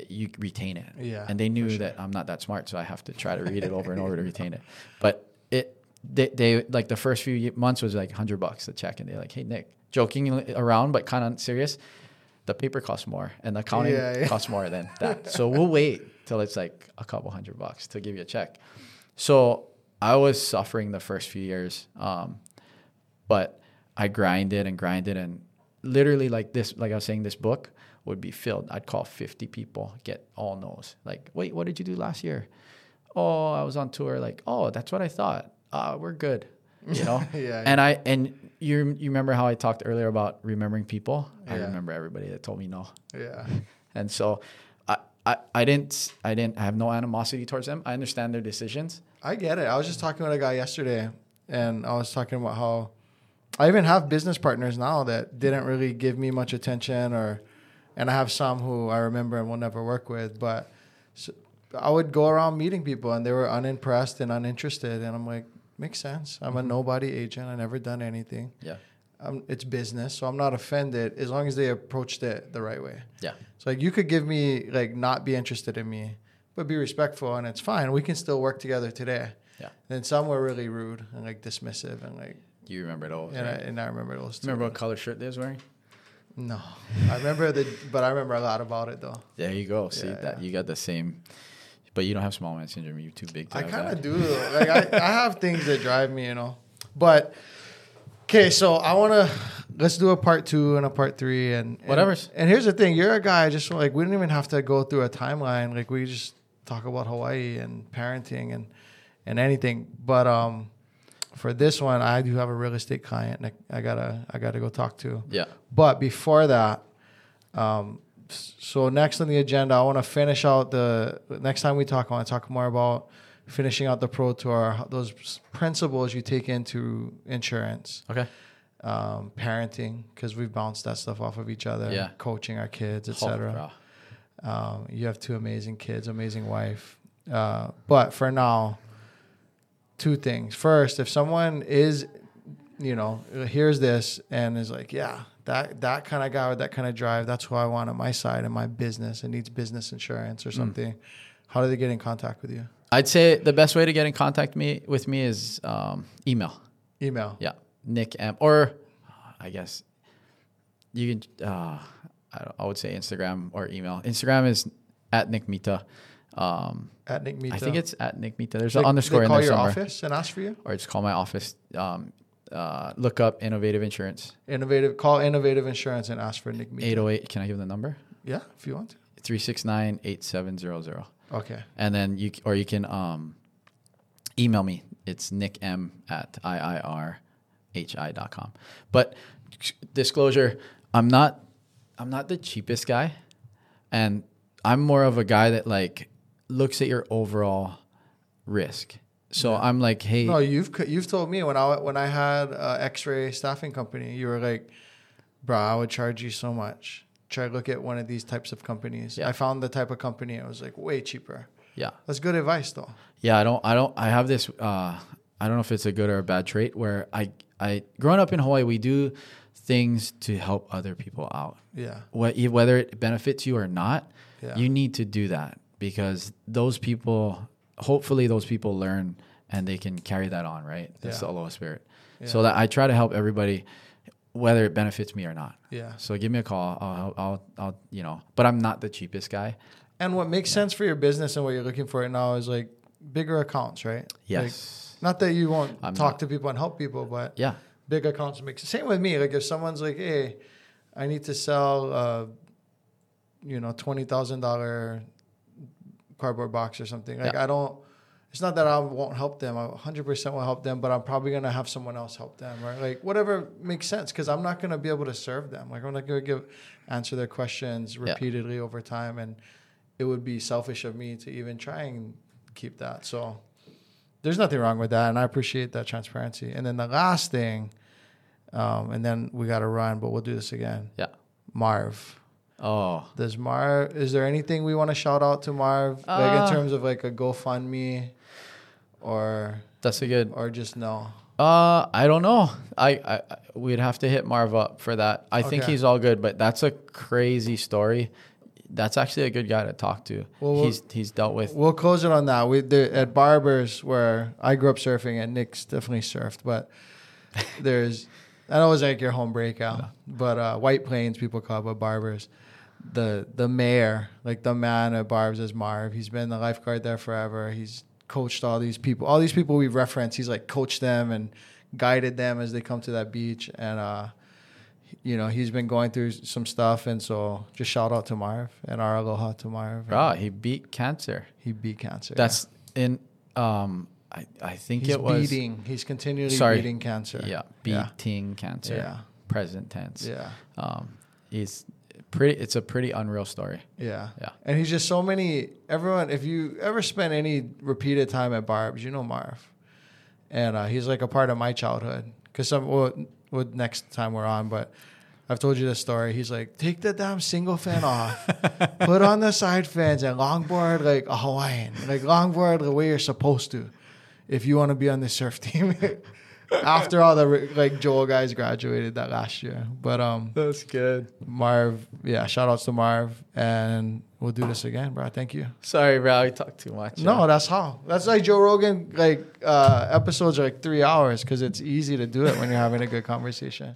you retain it. Yeah, And they knew sure. that I'm not that smart, so I have to try to read it over and over to retain it. But it, they, they like the first few months was like hundred bucks a check, and they're like, "Hey Nick," joking around but kind of serious. The paper costs more, and the accounting Yeah, yeah. costs more than that. So we'll wait till it's like a couple hundred bucks to give you a check. So I was suffering the first few years, um, but I grinded and grinded, and literally like this, like I was saying, this book would be filled. I'd call 50 people, get all no's. Like, wait, what did you do last year? Oh, I was on tour. Like, oh, that's what I thought. Ah, we're good. You know? Yeah, And I and you you remember how I talked earlier about remembering people? I remember everybody that told me no. Yeah. And so I, I, I didn't I didn't have no animosity towards them. I understand their decisions. I get it. I was just talking with a guy yesterday, and I was talking about how I even have business partners now that didn't really give me much attention, or and I have some who I remember and will never work with. But so I would go around meeting people, and they were unimpressed and uninterested, and I'm like, makes sense. I'm a nobody agent. I never done anything. Yeah. Um, it's business, so I'm not offended as long as they approached it the right way. Yeah. So like you could give me like not be interested in me, but be respectful and it's fine. We can still work together today. Yeah. Then some were really rude and like dismissive and like You remember those. and, I, and I remember those. Remember what color shirt they was wearing? No, I remember the, but I remember a lot about it though. There you go. See Yeah, that yeah. you got the same but you don't have small man syndrome. You're too big to I kind of do. Like I, I have things that drive me, you know. But okay, so I want to let's do a part two and a part three and, and Whatever's. And here's the thing: you're a guy just like we didn't even have to go through a timeline. Like we just talk about Hawaii and parenting and and anything. But um, for this one, I do have a real estate client. that I gotta I gotta go talk to. Yeah. But before that, um, so next on the agenda, I want to finish out the next time we talk. I want to talk more about finishing out the pro tour, those principles you take into insurance, Okay. um, parenting, because we've bounced that stuff off of each other, Yeah. coaching our kids, etc. Um, you have two amazing kids, amazing wife. Uh, but for now, two things. First, if someone is, you know, hears this and is like, yeah, that that kind of guy with that kind of drive, that's who I want on my side in my business and needs business insurance or something. How do they get in contact with you? I'd say the best way to get in contact me with me is um, email. Email. Yeah, Nick M. Or I guess you can. Uh, I, don't- I would say Instagram or email. Instagram is at Nick Mita. Um, At Nick Mita. I think it's at Nick Mita. There's They- an underscore in call there your somewhere, office and ask for you. or just call my office. Um, uh, look up Innovative Insurance. Innovative. Call Innovative Insurance and ask for Nick Mita. 808. Can I give the number? Yeah, if you want. to. 369 8700. Okay. And then you, or you can um, email me. It's nick m at iirhi.com. But disclosure, I'm not, I'm not the cheapest guy. And I'm more of a guy that like looks at your overall risk. So I'm like, hey, No, you've you've told me when I when I had X-ray staffing company, you were like, "Bro, I would charge you so much. Try to look at one of these types of companies." Yeah. I found the type of company. It was like way cheaper. yeah. That's good advice, though. Yeah, I don't, I don't, I have this, uh, I don't know if it's a good or a bad trait where I, I, growing up in Hawaii, we do things to help other people out. Yeah, What, whether it benefits you or not, Yeah. you need to do that because those people, hopefully, those people learn and they can carry that on, right? That's Yeah. the aloha spirit. Yeah. So that I try to help everybody, whether it benefits me or not. Yeah. So give me a call. I'll, I'll, I'll, you know, but I'm not the cheapest guy. And what makes sense for your business and what you're looking for right now is like bigger accounts, right? Like, Yes. not that you won't I'm talk not. to people and help people, but yeah. big accounts makes same with me. Like if someone's like, "Hey, I need to sell, uh, you know, twenty thousand dollar cardboard box or something," like Yeah. I don't. It's not that I won't help them. I 100% will help them, but I'm probably gonna have someone else help them, right? Like whatever makes sense, because I'm not gonna be able to serve them. Like I'm not gonna give answer their questions Yeah. repeatedly over time, and it would be selfish of me to even try and keep that. So there's nothing wrong with that, and I appreciate that transparency. And then the last thing, um, and then we got to run, but we'll do this again. Yeah. Marv, Oh, does Marv? Is there anything we want to shout out to Marv, like Uh, in terms of like a GoFundMe, or that's a good. or just no? Uh, I don't know. I, I I- we'd have to hit Marv up for that. I think he's all good, but that's a crazy story. That's actually a good guy to talk to. Well, we'll- he's he's dealt with. We'll close it on that. We there, at Barbers where I grew up surfing, and Nick's definitely surfed, but there's I know it was like your home breakout, but uh, White Plains people call it but Barbers. The the mayor, like the man at Barb's is Marv. He's been the lifeguard there forever. He's coached all these people. All these people we've referenced, he's like coached them and guided them as they come to that beach. And uh, you know, he's been going through some stuff and so just shout out to Marv and our aloha to Marv. Ah, he beat cancer. He beat cancer. That's in. Um, I I think He's it was. beating. He's continually Sorry. beating cancer. Yeah, Yeah. beating cancer. Yeah. Present tense. Yeah. Um, he's pretty. It's a pretty unreal story. Yeah. Yeah. And he's just so many. Everyone, if you ever spend any repeated time at Barb's, you know Marv, and uh, he's like a part of my childhood. Because some, well, well, next time we're on, but I've told you this story. He's like, take the damn single fin off, put on the side fins, and longboard like a Hawaiian, like longboard the way you're supposed to, if you want to be on the surf team. After all the like Joel guys graduated that last year, but um, That's good. Marv, yeah, shout outs to Marv, and we'll do this again, bro. Thank you. Sorry, bro. I talked too much. No, that's how. That's like Joe Rogan, like uh, episodes are like three hours because it's easy to do it when you're having a good conversation.